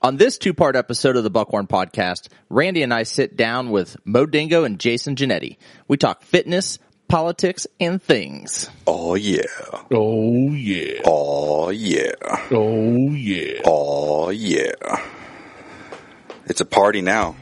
On this two part episode of the Buckhorn Podcast, Randy and I sit down with Mo Dingo and Jason Jannetti. We talk fitness, politics, and things. Oh yeah. Oh yeah. Oh yeah. Oh yeah. Oh yeah. It's a party now.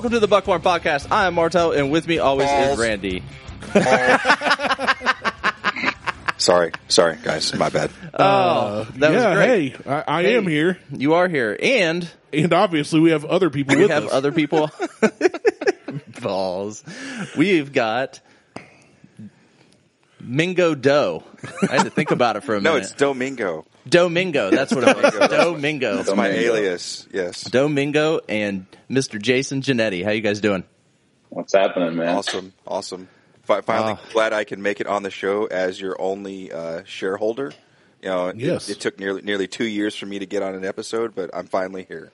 Welcome to the Buckhorn Podcast. I am Martelle, and with me always is Randy. Sorry, sorry guys, my bad. Oh, that yeah, was great. hey, I, I Hey. am here, You are here, and and obviously we have other people we with have us. other people. Balls. We've got Mingo Doe. I had to think about it for a minute. No, it's Domingo. Domingo. That's what it was. Domingo. That's my alias. Yes. Domingo and Mr. Jason Jannetti. How you guys doing? What's happening, man? Awesome. Awesome. Fi- Finally, Oh. glad I can make it on the show as your only uh, shareholder. You know, it- Yes. it, took nearly nearly two years for me to get on an episode, but I'm finally here.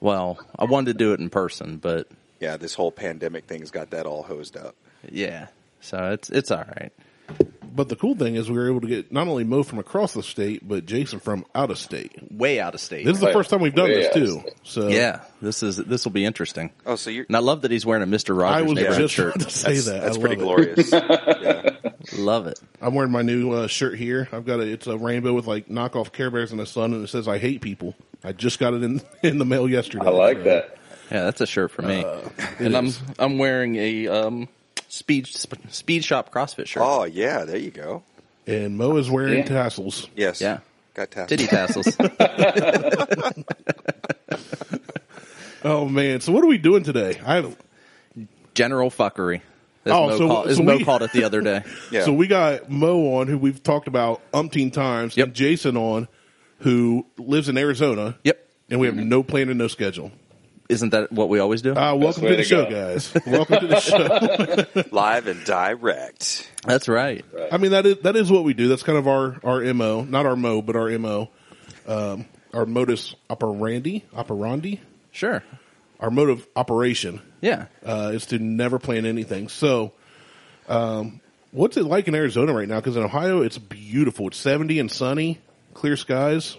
Well, I wanted to do it in person, but Yeah, this whole pandemic thing's got that all hosed up. yeah. So it's it's all right. But the cool thing is we were able to get not only Mo from across the state, but Jason from out of state. Way out of state. This is the Way- first time we've done this too. So yeah, this is this will be interesting. Oh, so you're And I love that he's wearing a Mister Rogers I Rogers was neighborhood just shirt. to say that's, that. that's I pretty it. glorious. yeah. Love it. I'm wearing my new uh, shirt here. I've got a it's a rainbow with like knockoff Care Bears and a sun, and it says "I hate people." I just got it in in the mail yesterday. I like So, that. Yeah, that's a shirt for me. Uh, and I'm. I'm wearing a um speed sp- speed shop CrossFit shirt. Oh yeah, there you go. And Mo is wearing Yeah. tassels. Yes. Yeah. Got tassels. Titty tassels. Oh man! So what are we doing today? I have General fuckery. As, Oh, Mo, so- call, as so Mo we- called it the other day. Yeah. So we got Mo on, who we've talked about umpteen times, Yep. and Jason on, who lives in Arizona. Yep. And we have mm-hmm. no plan and no schedule. Isn't that what we always do? Uh, welcome to the to show, go. guys. welcome to the show. Live and direct. That's right. I mean, that is that is what we do. That's kind of our our mo, not our mo, but our mo, um, our modus operandi, operandi, Sure. our mode of operation Yeah. uh, is to never plan anything. So, um, what's it like in Arizona right now? Because in Ohio, it's beautiful. It's seventy and sunny, clear skies.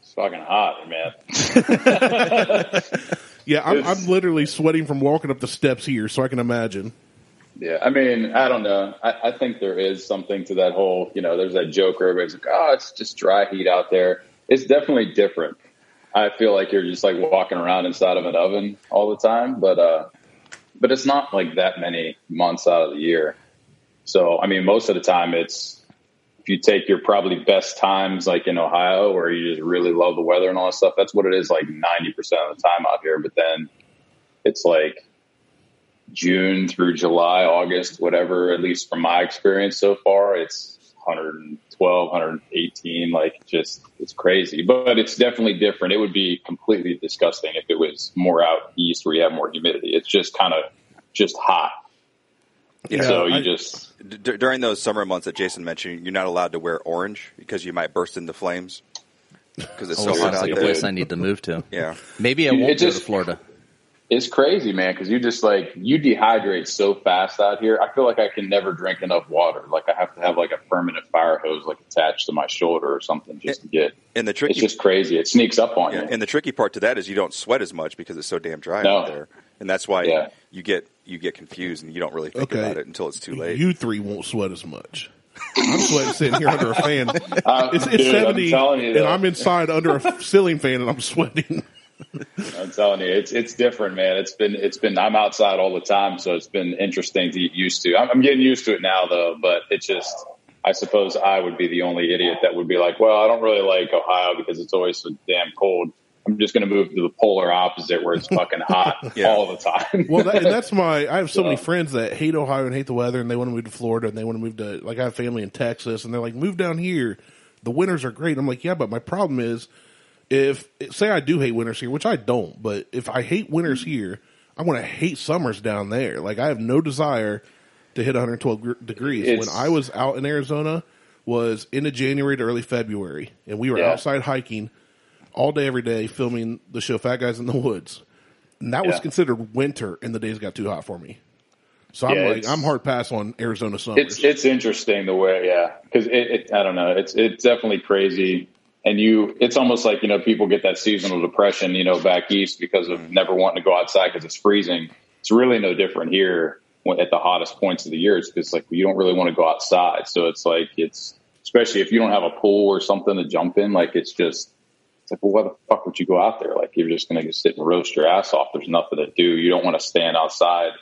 It's fucking hot, man. Yeah, I'm, I'm literally sweating from walking up the steps here, so I can imagine. Yeah, I mean, I don't know. I, I think there is something to that whole, you know, there's that joke where everybody's like, oh, it's just dry heat out there. It's definitely different. I feel like you're just like walking around inside of an oven all the time, but, uh, but it's not like that many months out of the year. So, I mean, most of the time it's, if you take your probably best times like in Ohio where you just really love the weather and all that stuff, that's what it is like 90% of the time out here. But then it's like June through July, August, whatever, at least from my experience so far, it's 112, 118. Like just, it's crazy, but it's definitely different. It would be completely disgusting if it was more out east where you have more humidity. It's just kind of just hot. Yeah. so you I- just, D- during those summer months that Jason mentioned, you're not allowed to wear orange because you might burst into flames because it's Oh, so hot sounds out like a there. place I need to move to. Yeah. Maybe I won't it go to Florida. it's crazy, man, because you just like you dehydrate so fast out here. I feel like I can never drink enough water. Like I have to have like a permanent fire hose like attached to my shoulder or something just to get. And the tricky, It's just crazy. It sneaks up on yeah, you. and the tricky part to that is you don't sweat as much because it's so damn dry No. out there, and that's why Yeah. you get you get confused and you don't really think Okay. about it until it's too late. You three won't sweat as much. I'm sweating sitting here under a fan. Uh, It's, it's dude, I'm 70, you, and. I'm inside under a ceiling fan, and I'm sweating. I'm telling you, it's it's different, man. It's been it's been. I'm outside all the time, so it's been interesting to get used to. I'm, I'm getting used to it now, though. But it's just, I suppose I would be the only idiot that would be like, well, I don't really like Ohio because it's always so damn cold. I'm just going to move to the polar opposite where it's fucking hot Yeah. all the time. Well, that, and that's my. I have so many friends that hate Ohio and hate the weather, and they want to move to Florida, and they want to move to like I have family in Texas, and they're like, move down here. The winters are great. I'm like, yeah, but my problem is, if say I do hate winters here, which I don't, but if I hate winters here, I want to hate summers down there. Like I have no desire to hit 112 gr- degrees. It's- when I was out in Arizona, was into January to early February, and we were Yeah. outside hiking all day, every day, filming the show Fat Guys in the Woods. and that was considered winter, and the days got too hot for me. So I'm Yeah, like, I'm hard pass on Arizona summers. It's it's interesting the way, yeah, because it, it. I don't know. It's it's definitely crazy, and you. It's almost like you know people get that seasonal depression, you know, back east because of mm-hmm. never wanting to go outside because it's freezing. It's really no different here when, at the hottest points of the year. It's just like you don't really want to go outside, so it's like it's especially if you don't have a pool or something to jump in. Like it's just it's like, well, why the fuck would you go out there? Like you're just going to sit and roast your ass off. There's nothing to do. You don't want to stand outside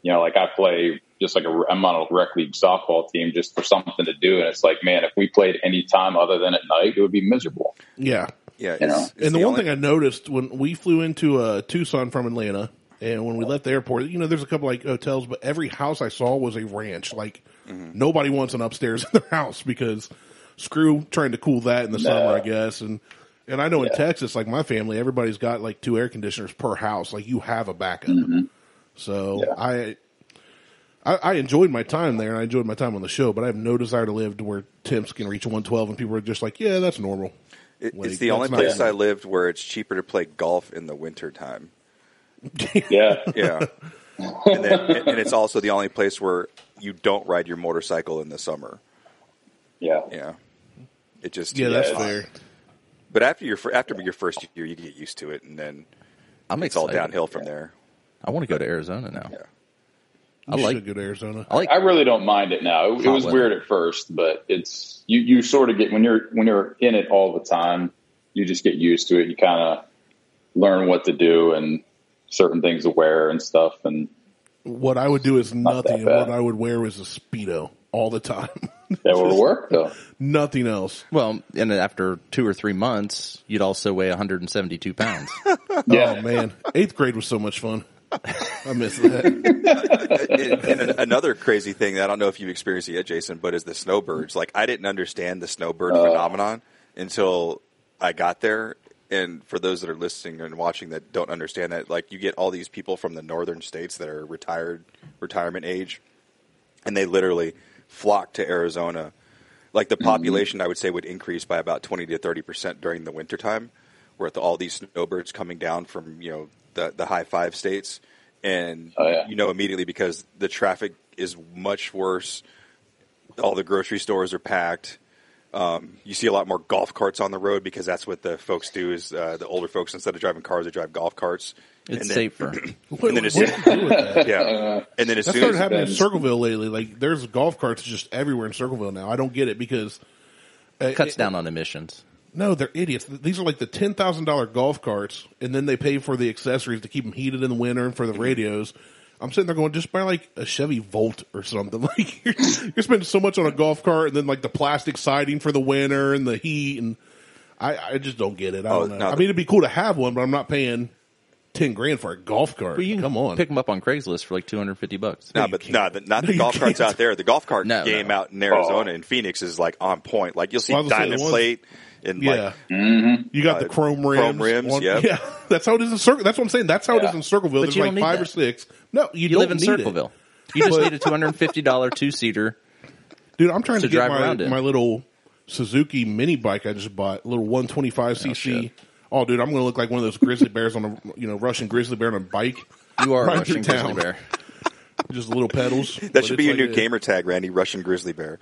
you know, like I play just like a, I'm on a rec league softball team just for something to do. And it's like, man, if we played any time other than at night, it would be miserable. yeah. Yeah, You know. it's- it's and the, one only- thing I noticed when we flew into uh, Tucson from Atlanta, and when we left the airport, you know, there's a couple like hotels, but every house I saw was a ranch. Like nobody wants an upstairs in their house because screw trying to cool that in the summer, I guess. And and I know in Texas, like my family, everybody's got like two air conditioners per house. Like you have a backup. Mm-hmm. So Yeah. I. I, I enjoyed my time there, and I enjoyed my time on the show. But I have no desire to live to where temps can reach 112, and people are just like, "Yeah, that's normal." It, Like, it's the only that's not- place I lived where it's cheaper to play golf in the winter time. Yeah. Yeah, and, then, and it's also the only place where you don't ride your motorcycle in the summer. Yeah. Yeah, it just Yeah, that's it's- fair. But after your after your first year, you get used to it, and then I'm it's all downhill from there. I want to go to Arizona now. Yeah. I You like- should go to Arizona. I like I really don't mind it now. It, it was weather. weird at first, but it's, you, you sort of get, when you're, when you're in it all the time, you just get used to it. You kind of learn what to do and certain things to wear and stuff. And What I would do is Not nothing. that and. What I would wear was a speedo all the time. that would work though. nothing else. well, and after two or three months, you'd also weigh 172 pounds. Yeah. Oh man, eighth grade was so much fun. I miss that. and, and another crazy thing that I don't know if you've experienced it yet, Jason, but is the snowbirds. Like I didn't understand the snowbird uh. phenomenon until I got there. And for those that are listening and watching that don't understand that, like you get all these people from the northern states that are retired, retirement age, and they literally flock to Arizona. Like the population, I would say, would increase by about twenty to thirty percent during the wintertime, with all these snowbirds coming down from you know the the high five states, and Oh, yeah. you know immediately because the traffic is much worse. All the grocery stores are packed. Um, you see a lot more golf carts on the road because that's what the folks do. Is uh, the older folks instead of driving cars, they drive golf carts. It's And then- safer. And then what as do soon- you do with that? Yeah, and then as That soon started as happening in Circleville lately. Like, there's golf carts just everywhere in Circleville now. I don't get it because uh, Cuts it- down on emissions. No, they're idiots. These are like the ten thousand dollar golf carts, and then they pay for the accessories to keep them heated in the winter and for Mm-hmm. the radios. I'm sitting there going, just buy like a Chevy Volt or something. Like you're, you're spending so much on a golf cart, and then like the plastic siding for the winter and the heat, and I, I just don't get it. I Oh, don't know. no, I mean, it'd be cool to have one, but I'm not paying ten grand for a golf cart. But you can Come on, pick them up on Craigslist for like 250 bucks. No, you but can't. no, the, not No, the you golf carts can't. out there. The golf cart No, game no. out in Arizona Oh. and Phoenix is like on point. Like you'll see Well, I was gonna say, diamond the ones- plate and yeah. like You got Uh, the chrome rims. chrome rims, on- yep. Yeah, that's how it is in Circle. That's what I'm saying. That's how it Yeah. is in Circleville. But There's you like don't need five that. or six. No, you, You don't live in need Circleville. It. You just need a $250 two seater. Dude, I'm trying to to, get drive my, around in. my little Suzuki mini bike I just bought, little 125 cc. shit. Oh, dude, I'm going to look like one of those grizzly bears on a you know Russian grizzly bear on a bike. You are a Russian grizzly bear. Just little pedals. that should be your like new a- gamer tag, Randy. Russian grizzly bear.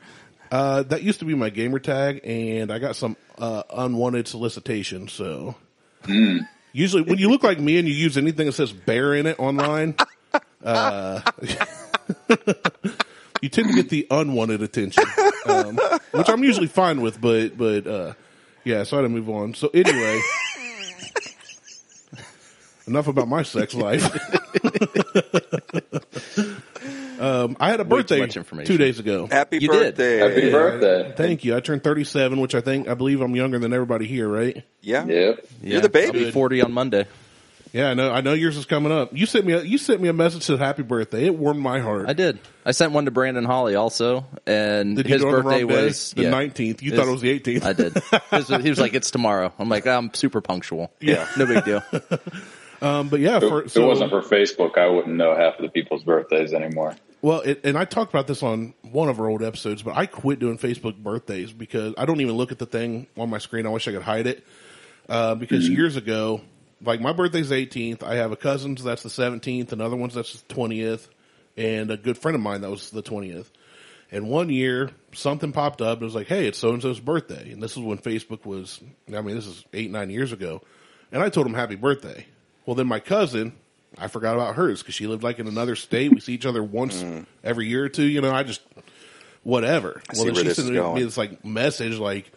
Uh, that used to be my gamer tag, and I got some uh, unwanted solicitation. So usually, when you look like me and you use anything that says bear in it online, uh, you tend to get the unwanted attention, um, which I'm usually fine with. But but uh, yeah, so I had to move on. So anyway. Enough about my sex life. um, I had a birthday much information. two days ago. Happy You did. birthday! Happy birthday. Thank you. I turned 37, which I think I believe I'm younger than everybody here, right? Yeah, Yep. You're the baby. I'll be 40 on Monday. Yeah, I know. I know yours is coming up. You sent me a, you sent me a message that said happy birthday. It warmed my heart. I did. I sent one to Brandon Holly also, and Did his do it on the birthday day? was the yeah. 19th. You His- thought it was the 18th. I did. His- he was like, "It's tomorrow." I'm like, "I'm super punctual." Yeah. no big deal. Um, but yeah, for, If so it wasn't for Facebook, I wouldn't know half of the people's birthdays anymore. well, it, and I talked about this on one of our old episodes, but I quit doing Facebook birthdays because I don't even look at the thing on my screen. I wish I could hide it. Uh, because Mm-hmm. years ago, like my birthday's the 18th. I have a cousin's that's the 17th, another one's that's the 20th, and a good friend of mine that was the 20th. And one year, something popped up. And It was like, "Hey, it's so and so's birthday," and this is when Facebook was. I mean, this is eight nine years ago, and I told him happy birthday. Well, then my cousin, I forgot about hers because she lived like in another state. We see each other once every year or two. You know, I just whatever. see well, then she sent me this like message like,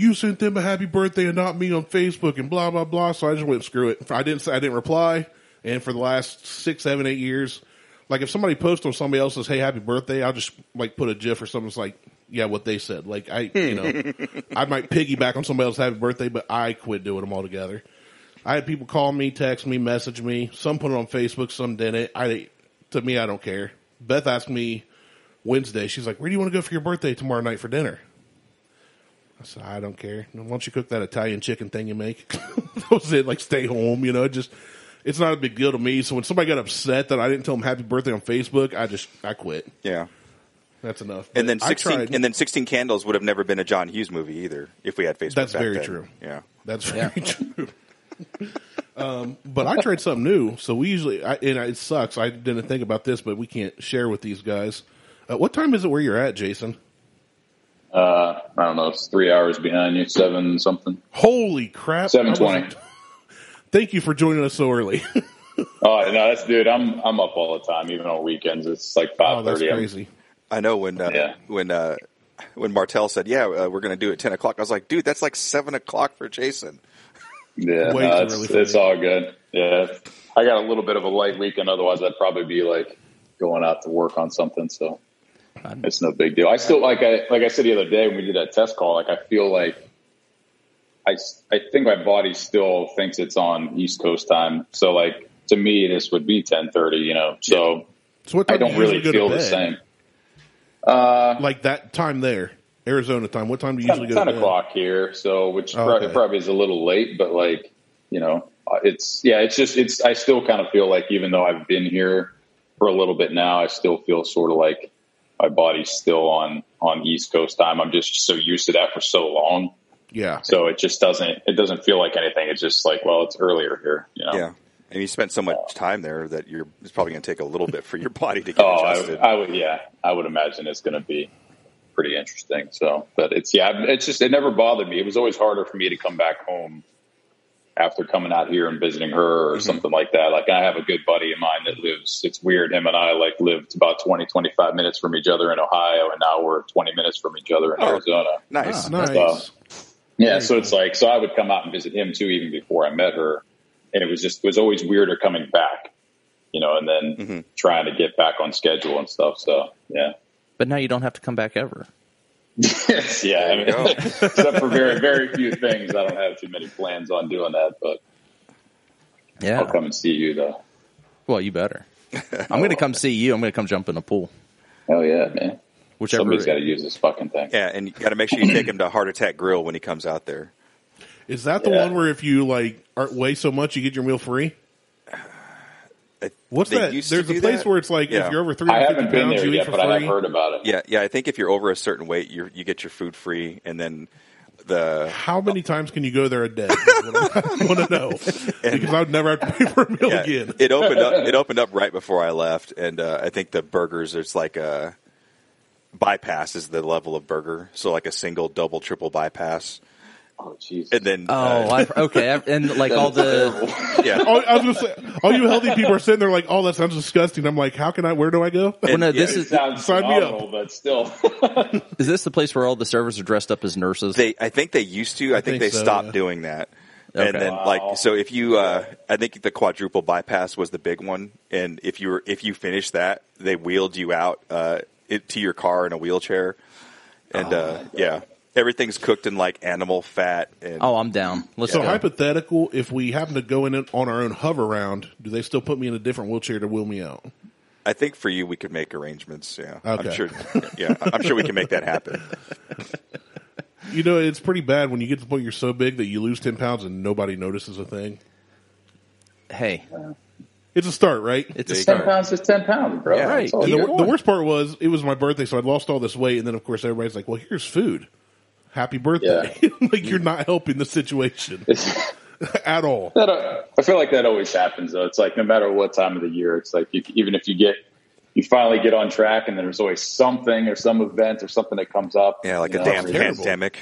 "You sent them a happy birthday and not me on Facebook," and blah blah blah. So I just went screw it. I didn't. I didn't reply. And for the last six, seven, eight years, like if somebody posts on somebody else's "Hey, happy birthday," I'll just like put a GIF or something. It's like, yeah, what they said. Like I, you know, I might piggyback on somebody else's happy birthday, but I quit doing them altogether. I had people call me, text me, message me. Some put it on Facebook, some didn't. I, to me, I don't care. Beth asked me Wednesday. She's like, "Where do you want to go for your birthday tomorrow night for dinner?" I said, "I don't care. Why don't you cook that Italian chicken thing you make?" that was it. Like, stay home. You know, just it's not a big deal to me. So when somebody got upset that I didn't tell them happy birthday on Facebook, I just I quit. Yeah. That's enough. And then sixteen and then sixteen candles would have never been a John Hughes movie either if we had Facebook. That's back very then. true. Yeah. That's very true. um, but I tried something new. So we usually, I, and it sucks. I didn't think about this, but we can't share with these guys. Uh, what time is it where you're at, Jason? Uh, I don't know. It's three hours behind you, seven something. Holy crap! Seven I twenty. wasn't- Thank you for joining us so early. Oh no, that's dude. I'm I'm up all the time, even on weekends. It's like oh, five that's crazy. I know when uh, Yeah. when uh, when Martelle said, "Yeah, uh, we're going to do it at ten o'clock," I was like, "Dude, that's like seven o'clock for Jason." Yeah, Way no, it's, early for it's all good. Yeah, I got a little bit of a light weekend. Otherwise, I'd probably be like going out to work on something. So it's no big deal. I still like I like I said the other day when we did that test call. Like I feel like I I think my body still thinks it's on East Coast time. So like to me, this would be ten thirty. You know, so So what I do don't really feel the same. Uh, Like that time there, Arizona time. What time do you 10, usually go 10 to bed? o'clock here, so which Oh, probably, okay. probably is a little late, but like you know, uh, it's yeah, it's just it's. I still kind of feel like even though I've been here for a little bit now, I still feel sort of like my body's still on on East Coast time. I'm just so used to that for so long, Yeah. so it just doesn't it doesn't feel like anything. It's just like well, it's earlier here, you know. Yeah, and you spent so much time there that you're it's probably going to take a little bit for your body to get Oh, I. I would, yeah, I would imagine it's going to be pretty interesting. So, but it's, yeah, it's just, it never bothered me. It was always harder for me to come back home after coming out here and visiting her or something like that. Like I have a good buddy of mine that lives, it's weird. Him and I like lived about 20, 25 minutes from each other in Ohio and now we're 20 minutes from each other in Oh. Arizona. nice. Nice. Uh, Yeah, Very so it's like so I would come out and visit him too, even before I met her, and it was just it was always weirder coming back, you know, and then Mhm. trying to get back on schedule and stuff. So yeah, But now you don't have to come back ever. Yeah. I mean, except for very very few things, I don't have too many plans on doing that, but Yeah. I'll come and see you though. Well, you better. I'm going to come see you. I'm going to come jump in the pool. Hell yeah, man! Whichever. Somebody's got to use this fucking thing. Yeah, and you got to make sure you take him to Heart Attack Grill when he comes out there. Is that the Yeah. one where if you like are, weigh so much you get your meal free? I- What's they that? used to There's a do place that? where it's like Yeah. if you're over I 350 haven't been pounds, there you eat yet, for but I have free. heard about it. Yeah, yeah. I think if you're over a certain weight, you you get your food free, and then the How many times can you go there a day? I want to know because I would never have to pay for a meal yeah, again. it opened up. It opened up right before I left, and uh, I think the burgers. It's like a bypass is the level of burger, so like a single, double, triple bypass, Oh jeez. and then Oh, uh, I, okay. And like all the yeah, Oh, I was gonna say, all you healthy people are sitting there like, "Oh, that sounds disgusting." I'm like, "How can I? Where do I go?" well, no, yeah, this it is sounds sign me up. but still. is this the place where all the servers are dressed up as nurses? they. I think they used to. I, think, think they so, stopped yeah. doing that. And then, Wow. like, so if you, uh, I think the quadruple bypass was the big one, and if you were, if you finished that, they wheeled you out uh, it, to your car in a wheelchair, and uh, yeah, everything's cooked in like animal fat, and oh, I'm down. Let's So go. hypothetical, if we happen to go in it on our own hover round, do they still put me in a different wheelchair to wheel me out? I think for you we could make arrangements. Yeah, Okay. I'm sure. Yeah, I'm sure we can make that happen. You know, it's pretty bad when you get to the point you're so big that you lose ten pounds and nobody notices a thing. hey, It's a start, right? it's a ten start. pounds is ten pounds, bro. Yeah, right. And the, it it the worst part was it was my birthday, so I'd lost all this weight, and then of course everybody's like, "Well, here's food. Happy birthday!" like you're not helping the situation. at all. That, uh, I feel like that always happens though. It's like no matter what time of the year, it's like you, even if you get you finally get on track, and then there's always something or some event or something that comes up. Yeah, like a know, damn or- terrible. pandemic.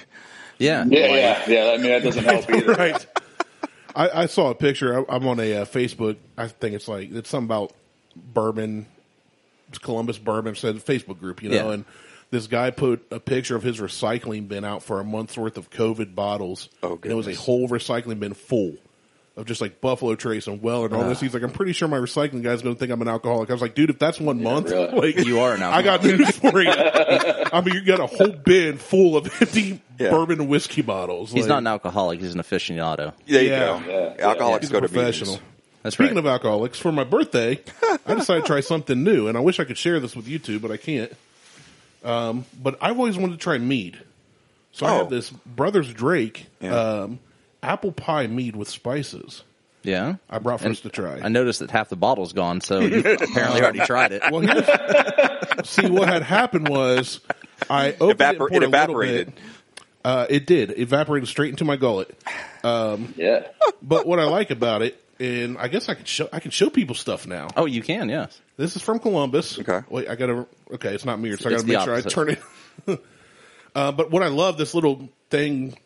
Yeah. Yeah, yeah, yeah. I mean, that doesn't help either. right. I, I saw a picture. I, I'm on a uh, Facebook. I think it's like it's something about bourbon, it's Columbus bourbon. Said Facebook group, you know, Yeah. and this guy put a picture of his recycling bin out for a month's worth of COVID bottles. Oh, and it was a whole recycling bin full of just like Buffalo Trace and Well and all this. He's like, I'm pretty sure my recycling guy's going to think I'm an alcoholic. I was like, dude, if that's one month, really. like You are an I got news for you. I mean, you got a whole bin full of empty Yeah. bourbon and whiskey bottles. He's Like- not an alcoholic. He's an aficionado. There you Yeah. go. Yeah, Alcoholics He's go to professional. meetings. That's Speaking right. of alcoholics, for my birthday, I decided to try something new, and I wish I could share this with you two, but I can't. Um, but I've always wanted to try mead, so I Oh. have this Brothers Drake Yeah. um, apple pie mead with spices. yeah. I brought for And us to try. I noticed that half the bottle's gone, so you apparently already tried it. Well, here's, see what had happened was I opened Evapor- it, and poured it a little evaporated. bit. Uh, it did evaporated straight into my gullet. Yeah. But what I like about it, and I guess I can show I can show people stuff now. Oh, you can, yes. This is from Columbus. Okay. Wait, I gotta. Okay, it's not mirrored, so I It's gotta make the sure I opposite. turn it. uh, but what I love, this little thing,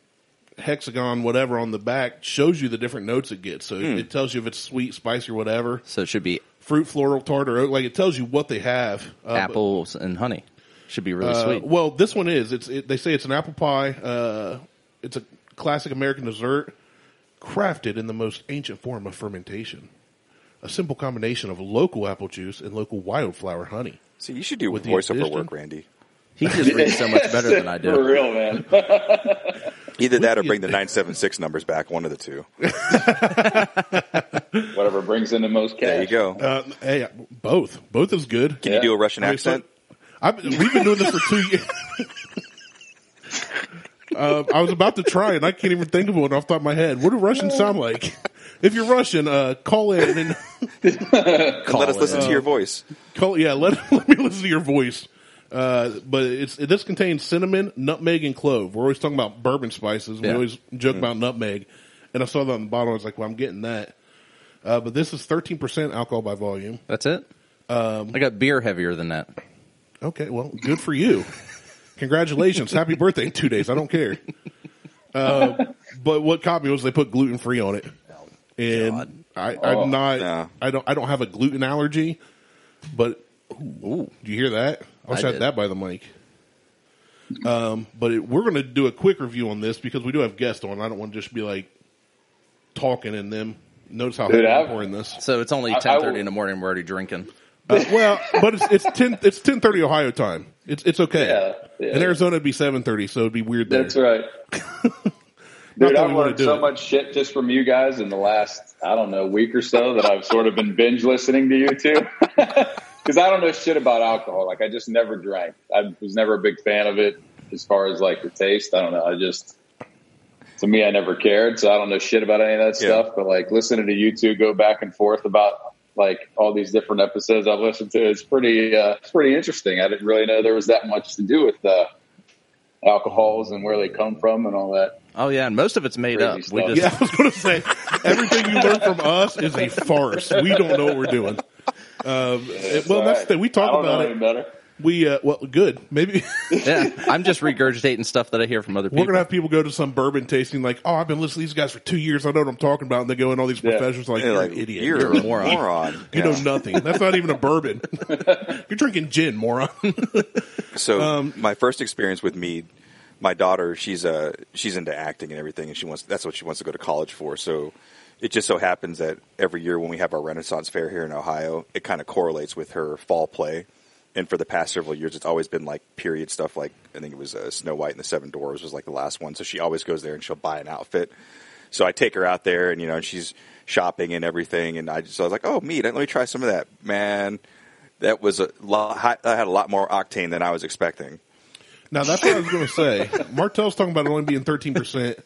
hexagon, whatever, on the back shows you the different notes it gets. So Hmm. it, it tells you if it's sweet, spicy, or whatever, So it should be fruit, floral, tart, or oat. Like it tells you what they have. Uh, apples and honey. Should be really uh, sweet. Well, this one is. It's. It, they say it's an apple pie. Uh, it's a classic American dessert, crafted in the most ancient form of fermentation. A simple combination of local apple juice and local wildflower honey. See, you should do With the voiceover addition- work, Randy. He just reads so much better than I do. For real, man. Either that or bring the 976 numbers back, one of the two. Whatever brings in the most cash. There you go. Uh, hey, both. Both is good. Can yeah. you do a Russian I mean, accent? so- I've, we've been doing this for two years. Uh, I was about to try, and I can't even think of one off the top of my head. What do Russians sound like? If you're Russian, uh, call in and And let us listen it. to your voice. call. Yeah, let let me listen to your voice. Uh, but it's it, this contains cinnamon, nutmeg, and clove. We're always talking about bourbon spices. We Yeah. always joke about nutmeg, and I saw that on the bottle. I was like, "Well, I'm getting that." Uh, but this is 13% alcohol by volume. That's it. Um, I got beer heavier than that. Okay, well, good for you. Congratulations. Happy birthday in two days. I don't care. Uh, but what caught me was they put gluten free on it. And I, Oh, I'm not, no. I don't, I don't have a gluten allergy, but ooh, do you hear that? I wish I I, had did. that by the mic. Um, but it, we're going to do a quick review on this because we do have guests on. I don't want to just be like talking and them. Notice how Dude, heavy I'm I've- pouring this. So it's only I- I ten thirty will- in the morning. We're already drinking. Uh, well, but it's it's ten it's ten thirty Ohio time. It's it's okay. Yeah, yeah. In Arizona, it'd be seven thirty, so it'd be weird there. That's right. Dude, I've learned so it. much shit just from you guys in the last, I don't know, week or so that I've sort of been binge listening to you two. Because I don't know shit about alcohol. Like, I just never drank. I was never a big fan of it as far as like the taste. I don't know. I just, to me, I never cared. So I don't know shit about any of that Yeah. stuff. But like listening to you two go back and forth about like all these different episodes I've listened to, it's pretty, uh, it's pretty interesting. I didn't really know there was that much to do with, uh, alcohols and where they come from and all that. Oh yeah, and most of it's made Crazy up. We just Yeah, I was going to say everything you learn from us is a farce. We don't know what we're doing. Um, It's well, all that's the thing. We talk I don't about know it. any better. We uh, well, good. Maybe yeah. I'm just regurgitating stuff that I hear from other people. we're gonna have people go to some bourbon tasting, like, oh, I've been listening to these guys for two years. I know what I'm talking about. And they go in all these Yeah. professionals, like, You're you're like, an idiot. You're, You're a a moron. moron. you Yeah. know nothing. That's not even a bourbon. you're drinking gin, moron. So Um, my first experience with mead, my daughter, she's uh she's into acting and everything, and she wants that's what she wants to go to college for. So it just so happens that every year when we have our Renaissance Fair here in Ohio, it kind of correlates with her fall play. And for the past several years, it's always been like period stuff. Like I think it was uh, Snow White and the Seven Dwarfs was like the last one. So she always goes there and she'll buy an outfit. So I take her out there, and you know, and she's shopping and everything. And I just I was like, oh, meat. Let me try some of that. Man, that was a lot. I had a lot more octane than I was expecting. Now that's what I was going to say. Martelle's talking about it only being thirteen percent.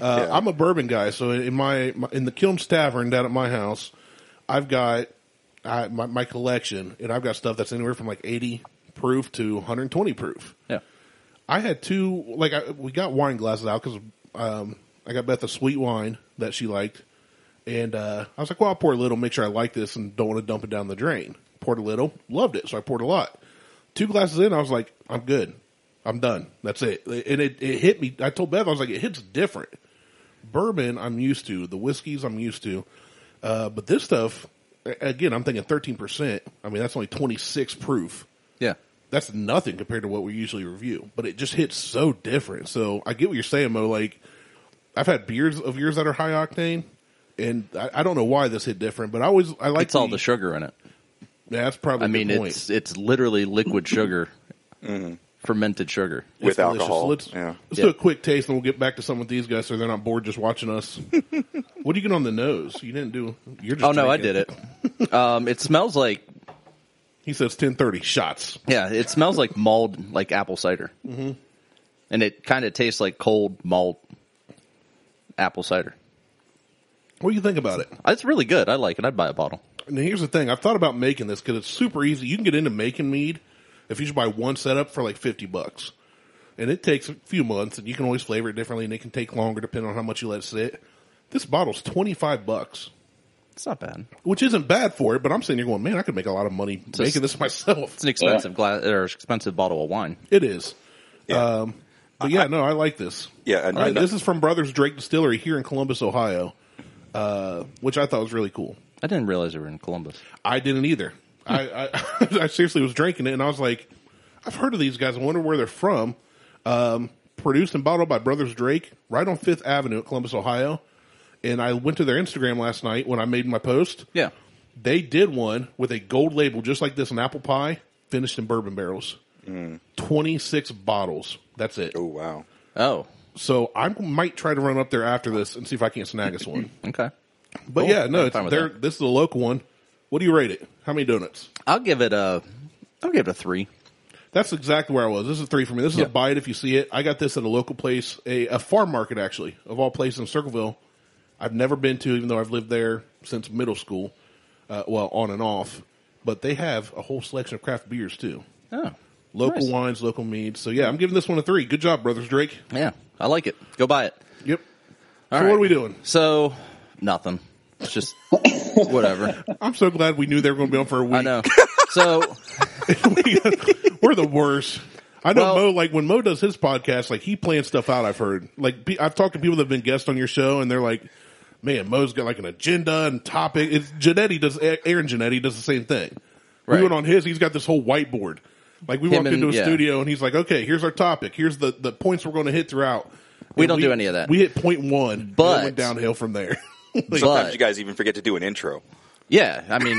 Uh, I'm a bourbon guy, so in my, my in the Kilms Tavern down at my house, I've got I, my, my collection, and I've got stuff that's anywhere from like eighty proof to 120 proof. yeah. I had two, like I, we got wine glasses out because um, I got Beth a sweet wine that she liked, and uh, I was like, "Well, I'll pour a little, make sure I like this, and don't want to dump it down the drain." Poured a little, loved it, so I poured a lot. Two glasses in, I was like, "I'm good, I'm done. That's it." And it, it hit me. I told Beth, I was like, "It hits different." Bourbon, I'm used to. The whiskeys, I'm used to. Uh, but this stuff, again, I'm thinking 13%. I mean, that's only 26 proof Yeah. that's nothing compared to what we usually review, but it just hits so different. So I get what you're saying, Mo. Like I've had beers of yours that are high octane, and I, I don't know why this hit different, but I always I like It's all the sugar in it. Yeah, that's probably. I mean, good point. it's it's literally liquid sugar, mm. Fermented sugar. It's with delicious. alcohol. Let's, yeah. let's Yeah. do a quick taste, and we'll get back to some with these guys, so they're not bored just watching us. what do you get on the nose? You didn't do. You're just. Oh no, I drinking. did it. Um, it smells like He says 1030 shots. yeah, it smells like mulled like apple cider, mm-hmm. and it kind of tastes like cold malt apple cider. What do you think about it? It's really good. I like it. I'd buy a bottle. And here's the thing: I've thought about making this because it's super easy. You can get into making mead if you just buy one setup for like fifty bucks, and it takes a few months, and you can always flavor it differently, and it can take longer depending on how much you let it sit. This bottle's twenty five bucks, It's not bad. which isn't bad for it. But I'm sitting here going, man, I could make a lot of money a- making this myself. It's an expensive glass or expensive bottle of wine. It is. Um, but yeah, no, I like this. Yeah, and- All right, and- this is from Brothers Drake Distillery here in Columbus, Ohio, uh, which I thought was really cool. I didn't realize they were in Columbus. I didn't either. I, I I seriously was drinking it, and I was like, I've heard of these guys. I wonder where they're from. Um, produced and bottled by Brothers Drake, right on Fifth Avenue at Columbus, Ohio. And I went to their Instagram last night when I made my post. Yeah. They did one with a gold label, just like this, an apple pie, finished in bourbon barrels. Twenty six bottles. That's it. Oh wow. Oh. So I might try to run up there after this and see if I can't snag us one. Okay. But Cool. yeah, no, I'm it's, fine they're, this is a local one. What do you rate it? How many donuts? I'll give it a. I'll give it a three. That's exactly where I was. This is a three for me. This is Yeah. a buy it if you see it. I got this at a local place, a, a farm market actually, of all places in Circleville. I've never been to, even though I've lived there since middle school. Uh, well, on and off. But they have a whole selection of craft beers too. Oh. Local Nice. wines, local meads. So yeah, I'm giving this one a three. Good job, brothers Drake. Yeah. I like it. Go buy it. Yep. All so right. what are we doing? So nothing. It's just whatever. I'm so glad we knew they were going to be on for a week. I know. So We're the worst. I know Well- Mo. Like when Mo does his podcast, like he plans stuff out. I've heard. Like I've talked to people that have been guests on your show, and they're like, "Man, Mo's got like an agenda and topic." It's Jannetti does. Aaron Jannetti does the same thing. Right. We went on his. He's got this whole whiteboard. Like we Him walked and- into a yeah. studio, and he's like, "Okay, here's our topic. Here's the the points we're going to hit throughout." We And don't do any of that. We hit point one, and But- went downhill from there. Like, But- Sometimes you guys even forget to do an intro. yeah, I mean,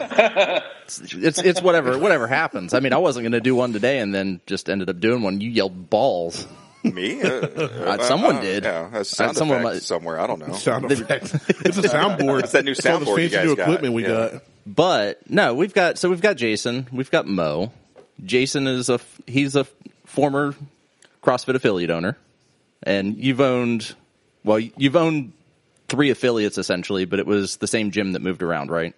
it's, it's it's whatever whatever happens. I mean, I wasn't going to do one today, and then just ended up doing one. You yelled balls. Me? Uh, uh, someone uh, did. Yeah, a Uh, sound someone might- somewhere. I don't know. sound effect. it's a soundboard. It's that new It's all soundboard you fancy guys new got. equipment we Yeah. got. But no, we've got so we've got Jason, we've got Mo. Jason is a he's a former CrossFit affiliate owner, and you've owned well, you've owned three affiliates essentially, but it was the same gym that moved around, right?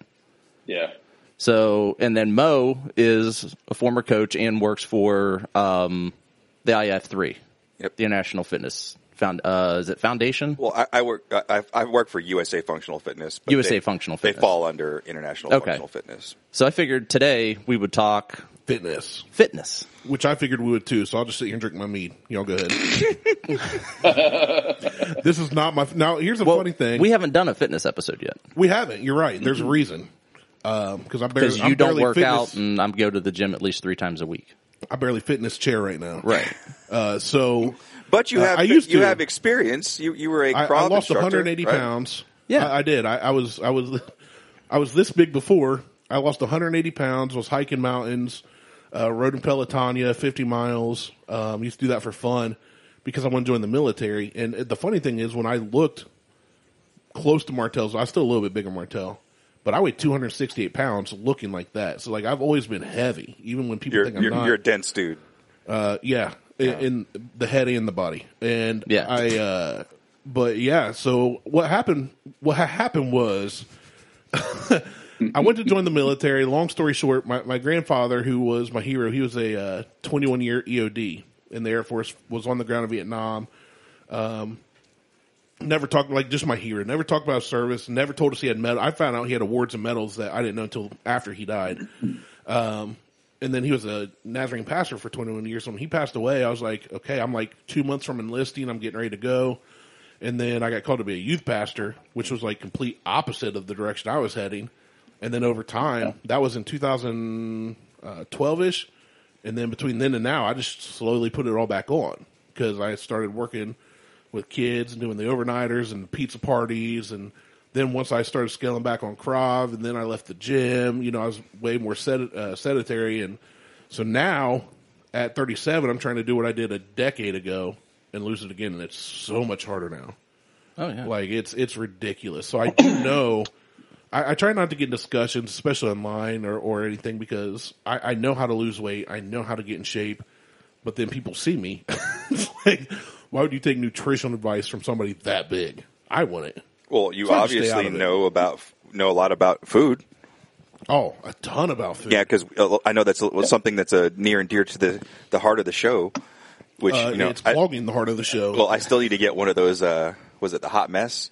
Yeah. So, and then Mo is a former coach and works for um, the IF3, Yep. the International Fitness Found. Uh, is it Foundation? Well, I, I work. I, I work for USA Functional Fitness. But USA they, Functional They fall under International Okay. Functional Fitness. So I figured today we would talk Fitness. fitness. Which I figured we would too, so I'll just sit here and drink my mead. Y'all go ahead. this is not my. Now, here's a Well, funny thing. we haven't done a fitness episode yet we haven't. You're right. There's a reason. Because I barely, because you I'm don't barely work fitness, out, and I'm go to the gym at least three times a week. I barely fit in this chair right now. Right. Uh, so But you Uh, have I used you to. have experience. You you were a I, I Krav lost instructor, 180 right? pounds. Yeah. I, I did. I, I was I was I was this big before. I lost 180 pounds. Was hiking mountains, uh, rode in Pelotonia, 50 miles. Um, used to do that for fun because I wanted to join the military. And the funny thing is, when I looked close to Martelle's, I was still a little bit bigger than Martelle, but I weighed 268 pounds, looking like that. So like I've always been heavy, even when people You're think I'm you're, not. you're a dense dude. Uh, yeah, in, in the head and the body, and Yeah. I. Uh, but yeah, so what happened? What ha- happened was, I went to join the military. Long story short, my my grandfather, who was my hero, he was a uh, 21 year EOD in the Air Force, was on the ground in Vietnam. Um, Never talked like just my hero. Never talked about service. Never told us he had medal. I found out he had awards and medals that I didn't know until after he died. Um, and then he was a Nazarene pastor for 21 years. So when he passed away, I was like, okay, I'm like two months from enlisting. I'm getting ready to go. And then I got called to be a youth pastor, which was like complete opposite of the direction I was heading. And then over time, that was in 2012 ish. And then between then and now, I just slowly put it all back on because I started working with kids and doing the overnighters and pizza parties. And then once I started scaling back on Krav and then I left the gym, you know, I was way more sed- uh, sedentary. And so now at 37, I'm trying to do what I did a decade ago and lose it again. And it's so much harder now. Oh yeah. Like it's it's ridiculous. So I do know. I, I try not to get in discussions, especially online or, or anything, because I, I know how to lose weight. I know how to get in shape. But then people see me. It's like, why would you take nutritional advice from somebody that big? I wouldn't. Well, you So I just stay out obviously of it. know about know a lot about food. Oh, a ton about food. Yeah, because I know that's a- something that's a near and dear to the the heart of the show. Which Uh, you know, it's I, clogging the heart of the show. well, I still need to get one of those. Uh, was it the hot mess?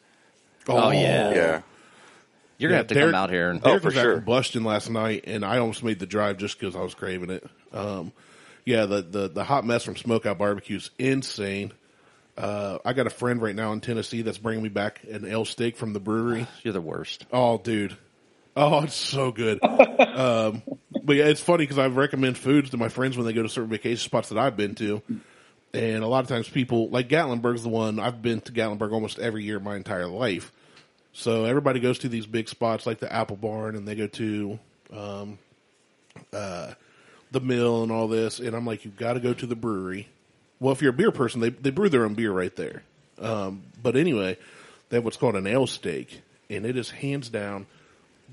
Oh, yeah. Yeah, You're gonna have to come out here and Oh, for was at sure. combustion last night, and I almost made the drive just because I was craving it. Um, yeah, the, the the hot mess from Smokeout Barbecue is insane. Uh, I got a friend right now in Tennessee that's bringing me back an ale steak from the brewery. you're the worst. Oh, dude. Oh, it's so good. um, but yeah, it's funny because I recommend foods to my friends when they go to certain vacation spots that I've been to. And a lot of times people, like Gatlinburg's the one, I've been to Gatlinburg almost every year my entire life. So everybody goes to these big spots like the Apple Barn and they go to, um, uh, the mill and all this. And I'm like, you've got to go to the brewery. Well, if you're a beer person, they, they brew their own beer right there. Um, but anyway, they have what's called an ale steak and it is hands down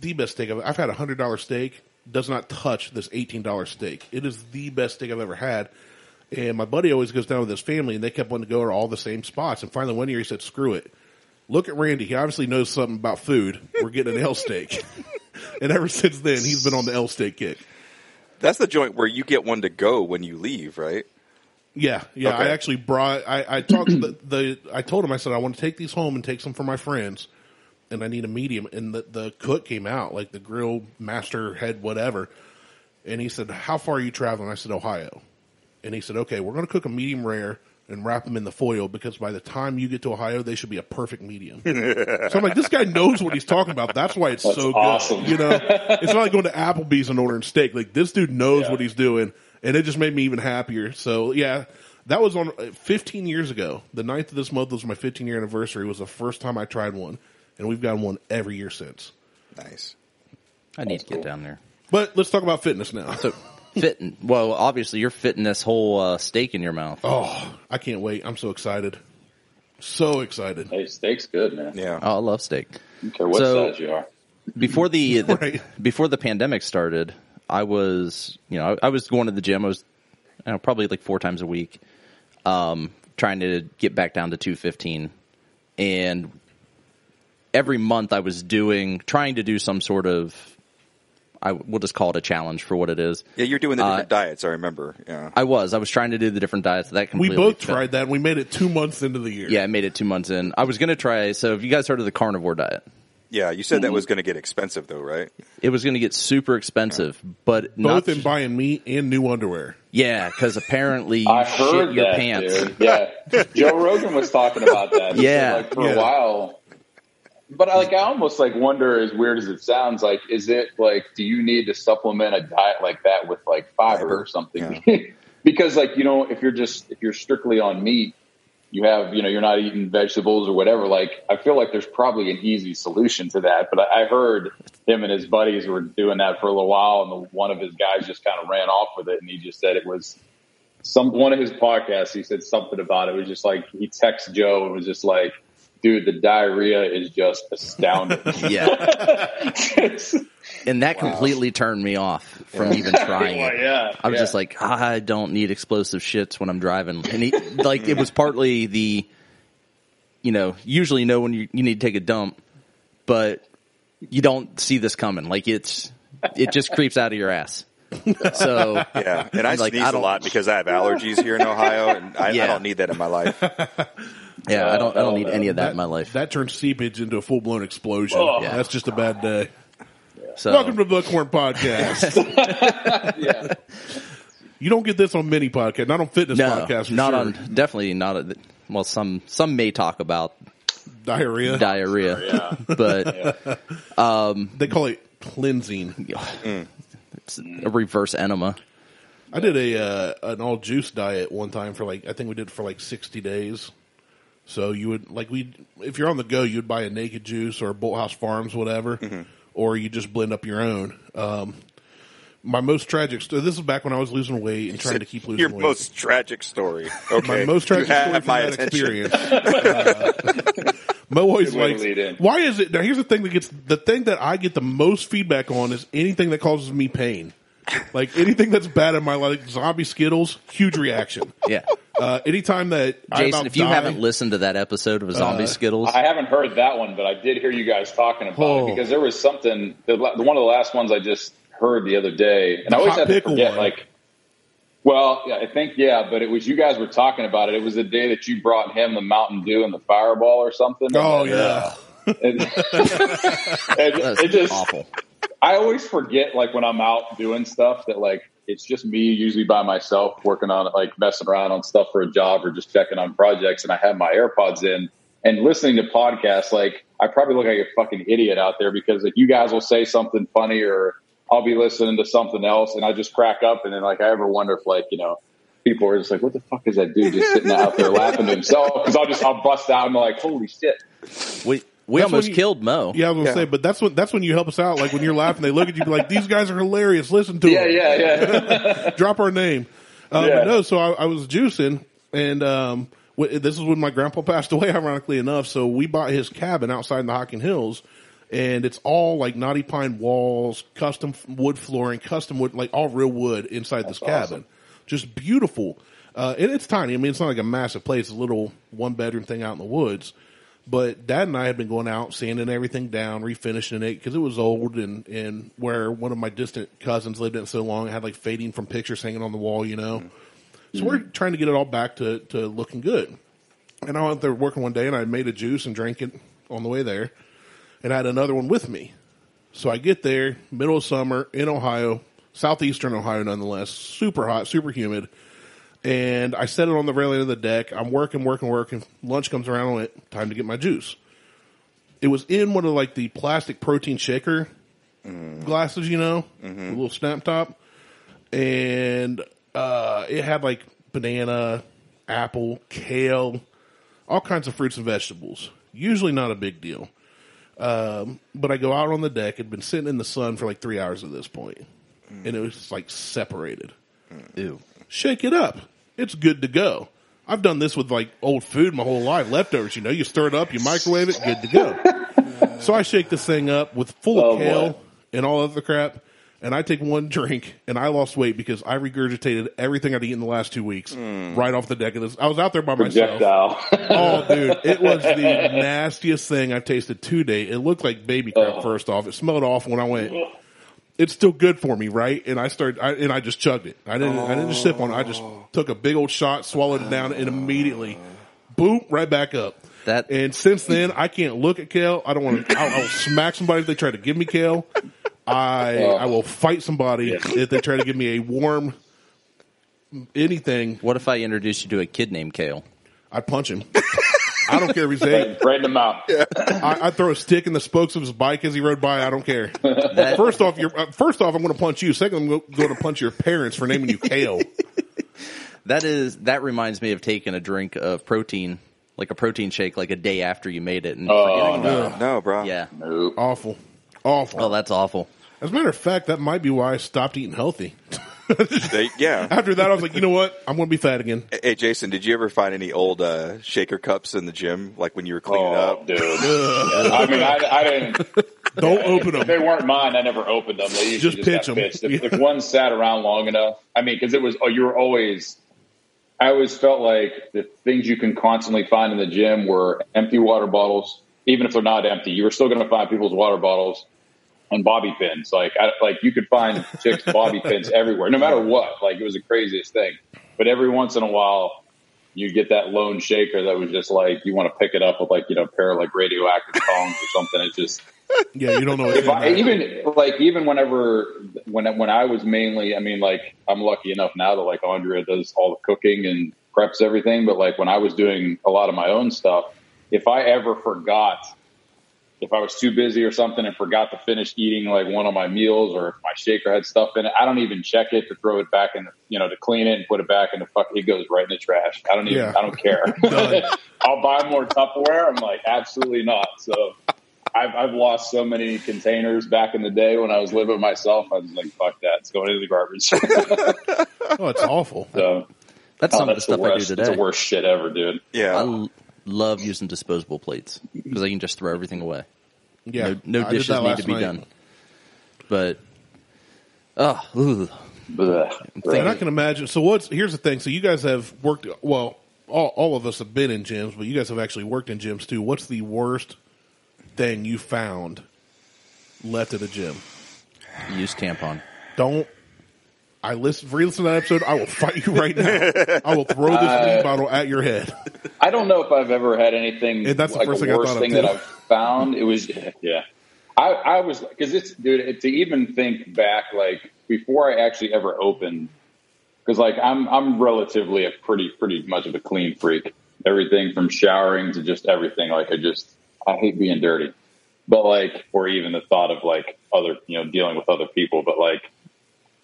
the best steak I've, I've had a hundred dollar steak does not touch this eighteen dollar steak. It is the best steak I've ever had. And my buddy always goes down with his family, and they kept wanting to go to all the same spots. And finally, one year he said, "Screw it." Look at Randy. He obviously knows something about food. We're getting an ale steak. and ever since then, he's been on the ale steak kick. that's the joint where you get one to go when you leave, right? Yeah, yeah. Okay. I actually brought. I, I talked to the, the. I told him. I said I want to take these home and take some for my friends, and I need a medium. And the the cook came out like the grill master head whatever, and he said, "How far are you traveling?" I said, "Ohio," and he said, "Okay, we're going to cook a medium rare." And wrap them in the foil because by the time you get to Ohio, they should be a perfect medium. so I'm like, this guy knows what he's talking about. That's why it's That's so awesome. good. You know, it's not like going to Applebee's and ordering steak. Like this dude knows Yeah. what he's doing, and it just made me even happier. So yeah, that was on uh, 15 years ago. The 9th of this month was my 15 year anniversary. Was the first time I tried one, and we've gotten one every year since. Nice. I need to get cool. down there. But let's talk about fitness now. So fitting. Well, obviously you're fitting this whole uh, steak in your mouth. oh, I can't wait! I'm so excited, so excited. Hey, steak's good, man. Yeah. Oh, I love steak. I what So- size you are. Before the, the Right. before the pandemic started, I was you know I, I was going to the gym. I was I don't know, probably like four times a week, um, trying to get back down to two fifteen, and every month I was doing trying to do some sort of I we'll just call it a challenge for what it is. Yeah, you're doing the Uh, different diets. I remember. Yeah. I was I was trying to do the different diets that We both failed. tried that. and We made it two months into the year. Yeah, I made it two months in. I was going to try. So, if you guys heard of the carnivore diet, yeah. You said that was going to get expensive, though, right? it was going to get super expensive, but both not, in buying meat and new underwear. yeah, because apparently you I shit heard your that, pants. dude. Yeah, Joe Rogan was talking about that. Yeah. like for Yeah. a while. But I, like, I almost like wonder, as weird as it sounds, like, is it like, do you need to supplement a diet like that with like fiber, Fiber, or something? because like you know, if you're just if you're strictly on meat, you have you know you're not eating vegetables or whatever. Like, I feel like there's probably an easy solution to that. But I, I heard him and his buddies were doing that for a little while, and the, one of his guys just kind of ran off with it, and he just said it was some one of his podcasts. He said something about it. It was just like he texted Joe and was just like, "Dude, the diarrhea is just astounding." Yeah, and that completely turned me off from even trying it. yeah, I was yeah. just like, I don't need explosive shits when I'm driving. And he, like, it was partly the, you know, usually you know when you, you need to take a dump, but you don't see this coming. Like, it's, it just creeps out of your ass. So Yeah, and I Like, sneeze I a lot because I have allergies here in Ohio, and I, Yeah. I don't need that in my life. yeah, I don't I don't need any of that, in my life. That turns seepage into a full blown explosion. Oh. Yeah. That's just a bad day. so Welcome to the Buckhorn Podcast. yeah. you don't get this on many podcasts, not on fitness no, podcasts. Not sure. on definitely not. A, well, some some may talk about diarrhea. diarrhea, Yeah. but they call it cleansing. it's mm. A reverse enema. I did a uh, an all juice diet one time for like I think we did it for like sixty days. So you would like we if you're on the go, you'd buy a naked juice or a Bolthouse Farms, whatever, or you just blend up your own. Um, my most tragic. story. This is back when I was losing weight and trying to keep losing Your weight. most tragic story. Okay, my most tragic you story have from my that attention. experience. Uh, Mo always Good way to likes. Why is it? Now here's the thing that gets the thing that I get the most feedback on is anything that causes me pain. Like anything that's bad in my life, like zombie Skittles, huge reaction. Yeah, Uh, anytime that I Jason, about if you die- haven't listened to that episode of Zombie Skittles, I haven't heard that one, but I did hear you guys talking about Oh. it because there was something. The, one of the last ones I just heard the other day, and I always hot had to forget. one. Like, well, yeah, I think yeah, but it was you guys were talking about it. It was the day that you brought him the Mountain Dew and the Fireball or something. oh, oh And, yeah, and- and that's it just awful. I always forget, like when I'm out doing stuff, that like it's just me, usually by myself, working on like messing around on stuff for a job or just checking on projects, and I have my AirPods in and listening to podcasts. Like I probably look like a fucking idiot out there because like you guys will say something funny or I'll be listening to something else, and I just crack up, and then like I ever wonder if like you know. People are just like, "What the fuck is that dude just sitting out there laughing to himself?" Because I'll just I'll bust out and be like, "Holy shit!" We we That's almost you- killed Mo. yeah. I was gonna Yeah. say, but that's when that's when you help us out. Like when you're laughing, they look at you like, "These guys are hilarious. Listen to Yeah, them." yeah, yeah. Drop our name. Um, Yeah. no, so I, I was juicing, and um, w- this is when my grandpa passed away. Ironically enough, so we bought his cabin outside in the Hocking Hills, and it's all like knotty pine walls, custom wood flooring, custom wood, like all real wood inside this cabin. Just beautiful. Uh, and it's tiny. I mean, it's not like a massive place. It's a little one bedroom thing out in the woods. But Dad and I had been going out, sanding everything down, refinishing it because it was old and, and where one of my distant cousins lived in so long, it had like fading from pictures hanging on the wall, you know. So we're trying to get it all back to, to looking good. And I went there working one day and I made a juice and drank it on the way there. And I had another one with me. So I get there, middle of summer in Ohio, southeastern Ohio nonetheless, super hot, super humid. And I set it on the railing of the deck. I'm working, working, working. Lunch comes around. I went, time to get my juice. It was in one of like the plastic protein shaker glasses, you know, a little snap top. And uh, it had like banana, apple, kale, all kinds of fruits and vegetables. Usually not a big deal. Um, but I go out on the deck. It'd been sitting in the sun for like three hours at this point, and it was like separated. Ew. Shake it up. It's good to go. I've done this with like old food my whole life, leftovers. You know, you stir it up, you microwave it, good to go. so I shake this thing up with full Oh, of kale boy. and all other crap, and I take one drink, and I lost weight because I regurgitated everything I'd eaten the last two weeks right off the deck of this. I was out there by myself. Oh, dude, it was the nastiest thing I've tasted to date. It looked like baby crap. First off, it smelled awful when I went. It's still good for me, right? And I started, I, and I just chugged it. I didn't, I didn't just sip on it. I just took a big old shot, swallowed it down, and immediately, boom, right back up. That- and since then, I can't look at kale. I don't want to. I'll, I'll smack somebody if they try to give me kale. I I will fight somebody if they try to give me a warm anything. What if I introduce you to a kid named Kale? I'd punch him. I don't care if he's eight. Right in the mouth. I, I'd throw a stick in the spokes of his bike as he rode by. I don't care. first off, you're, uh, first off, I'm going to punch you. Second, I'm going to punch your parents for naming you Kale. That is that reminds me of taking a drink of protein, like a protein shake, like a day after you made it, and Oh, forgetting about Ugh. No, bro. Yeah. Nope. Awful, awful. Oh, that's awful. As a matter of fact, that might be why I stopped eating healthy. They, yeah. After that, I was like, you know what? I'm going to be fat again. Hey, Jason, did you ever find any old uh, shaker cups in the gym, like when you were cleaning Oh, up? dude. I mean, I, I didn't. Don't open If they them. weren't mine, I never opened them. They usually Just just, pitch got 'em. pitched. If, if one sat around long enough, I mean, because it was, oh, you were always. I always felt like the things you can constantly find in the gym were empty water bottles. Even if they're not empty, you were still going to find people's water bottles, and bobby pins. Like, I, like you could find chicks bobby pins everywhere, no matter what. Like, it was the craziest thing. But every once in a while, you get that lone shaker that was just like you want to pick it up with like you know a pair of like radioactive tongs or something. It's just Yeah, you don't know. If I, even like even whenever when when I was mainly, I mean, like I'm lucky enough now that like Andrea does all the cooking and preps everything. But like when I was doing a lot of my own stuff, if I ever forgot, if I was too busy or something and forgot to finish eating like one of my meals, or if my shaker had stuff in it, I don't even check it to throw it back in, the, you know, to clean it and put it back in the fuck. It goes right in the trash. I don't even. Yeah. I don't care. I'll buy more Tupperware. I'm like, absolutely not. So I've, I've lost so many containers back in the day when I was living with myself. I was like, fuck that. It's going into the garbage. oh, it's awful. so That's oh, some of the the stuff I do worst. It's today. the worst shit ever, dude. Yeah. I l- love using disposable plates because I can just throw everything away. Yeah, no no dishes need to be night. done. But oh, ooh. Blech. And I can imagine. So what's here's the thing. So you guys have worked. Well, all, all of us have been in gyms, but you guys have actually worked in gyms too. What's the worst thing you found left at a gym? use tampon. Don't. I listen. Re-listen to that episode. I will fight you right now. I will throw this Uh, bottle at your head. I don't know if I've ever had anything And that's the like first thing I thought of, thing that I've found. It was yeah. I, I was because it's dude to even think back like before I actually ever opened because like I'm I'm relatively a pretty pretty much of a clean freak. Everything from showering to just everything. Like I just I hate being dirty, but like or even the thought of like other you know dealing with other people. But like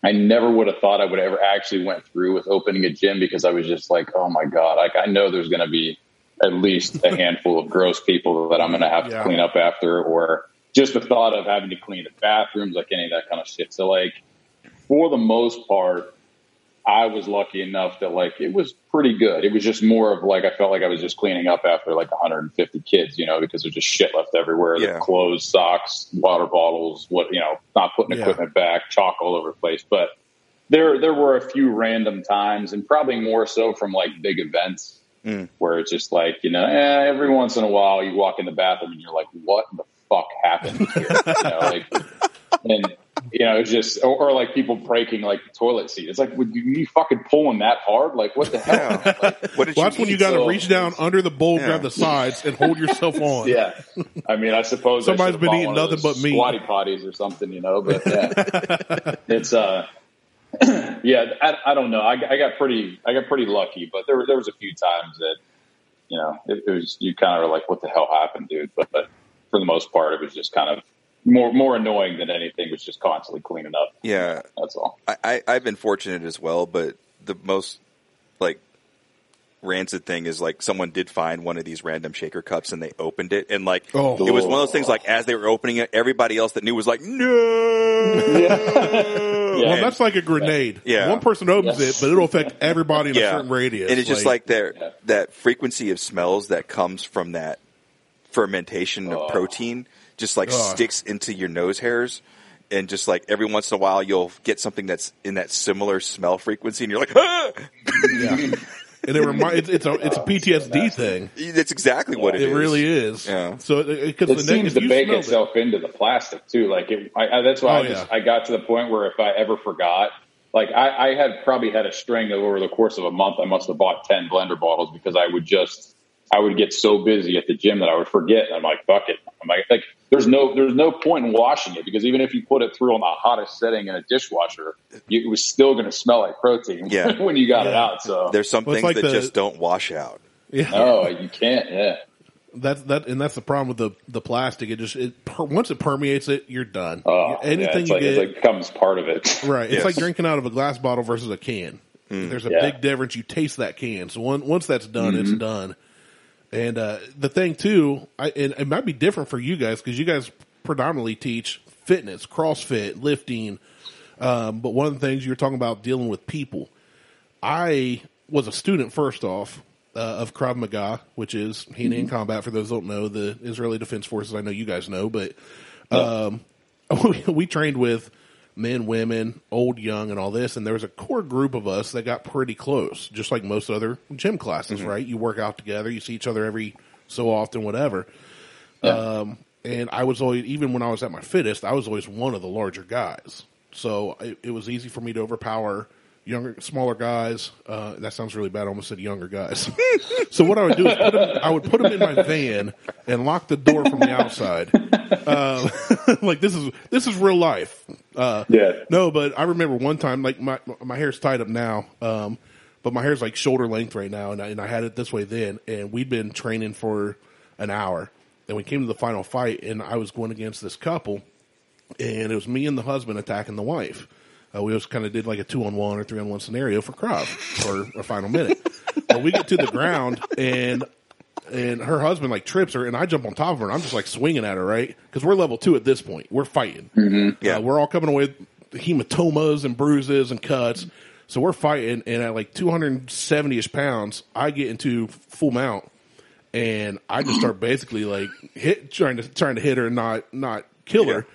I never would have thought I would ever actually went through with opening a gym because I was just like, oh my god, like I know there's going to be at least a handful of gross people that I'm going to have Yeah. to clean up after, or just the thought of having to clean the bathrooms, like any of that kind of shit. So like, for the most part, I was lucky enough that like it was pretty good. It was just more of like I felt like I was just cleaning up after like 150 kids, you know, because there's just shit left everywhere. Yeah. The clothes, socks, water bottles, what you know, not putting Yeah. equipment back, chalk all over the place. But there there were a few random times, and probably more so from like big events Mm. where it's just like you know, eh, every once in a while you walk in the bathroom and you're like, what the fuck happened here? you know, like, and you know, it's just or, or like people breaking like the toilet seat. It's like, would you, you fucking pulling that hard? Like, what the hell? Yeah. Like, What Well, that's when you got to reach down under the bowl, Yeah. grab the sides, and hold yourself on. yeah, I mean, I suppose I Somebody's should've been eating one of nothing those but meat. squatty potties or something, you know. But yeah, it's uh, yeah, I, I don't know. I, I got pretty, I got pretty lucky, but there were there was a few times that you know it, it was you kind of were like, what the hell happened, dude? But, but for the most part, it was just kind of more more annoying than anything. Was just constantly cleaning up. Yeah. That's all. I, I, I've been fortunate as well, but the most like rancid thing is like someone did find one of these random shaker cups and they opened it and like Oh. it was one of those things like as they were opening it, everybody else that knew was like no. Yeah. Well, that's like a grenade. Yeah. One person opens Yeah. it, but it'll affect everybody in a certain radius. and it's just like that Yeah. that frequency of smells that comes from that fermentation of Oh. protein just like Ugh. sticks into your nose hairs. And just like every once in a while, you'll get something that's in that similar smell frequency, and you're like, ah! yeah. and it remi- it's, it's a it's a PTSD thing. That's exactly what it is. It, it is. really is. Yeah. So because it seems to bake itself into the plastic too. Like it, I, I, that's why Oh, I just yeah. I got to the point where if I ever forgot, like I, I had probably had a string of over the course of a month. I must have bought ten blender bottles because I would just I would get so busy at the gym that I would forget. And I'm like, fuck it. I'm like, like there's no there's no point in washing it because even if you put it through on the hottest setting in a dishwasher, you, it was still going to smell like protein Yeah. when you got it out. So There's some Well, things like that the- just don't wash out. Yeah. no, you can't. Yeah. That's that, and that's the problem with the the plastic. It just it per, once it permeates it, you're done. Oh, Anything yeah, it's you like, get, it's like becomes part of it. right? It's Yes. like drinking out of a glass bottle versus a can. There's a Yeah. big difference. You taste that can. So one, once that's done, it's Mm-hmm. done. And uh, the thing too, I, and it might be different for you guys because you guys predominantly teach fitness, CrossFit, lifting. Um, but one of the things you're talking about dealing with people, I was a student first off uh, of Krav Maga, which is hand to hand combat. For those who don't know, the Israeli Defense Forces. I know you guys know, but um, we, we trained with men, women, old, young, and all this. And there was a core group of us that got pretty close, just like most other gym classes, right? You work out together, you see each other every so often, whatever. Um, and I was always even when I was at my fittest, I was always one of the larger guys. So it, it was easy for me to overpower younger, smaller guys. Uh, that sounds really bad. I almost said younger guys. so what I would do is put them, I would put them in my van and lock the door from the outside. Uh, like this is this is real life. Uh, Yeah. no, but I remember one time, like my my hair's tied up now, um, but my hair's like shoulder length right now, and I, and I had it this way then, and we'd been training for an hour, and we came to the final fight, and I was going against this couple, and it was me and the husband attacking the wife. Uh, we just kind of did like a two on one or three on one scenario for Krav for a final minute. but we get to the ground and and her husband like trips her and I jump on top of her and I'm just like swinging at her, right? Because we're level two at this point. We're fighting. Yeah. Uh, we're all coming away with hematomas and bruises and cuts. So we're fighting and at like 270 ish pounds, I get into full mount and I just start basically like hit trying to trying to hit her and not not kill her.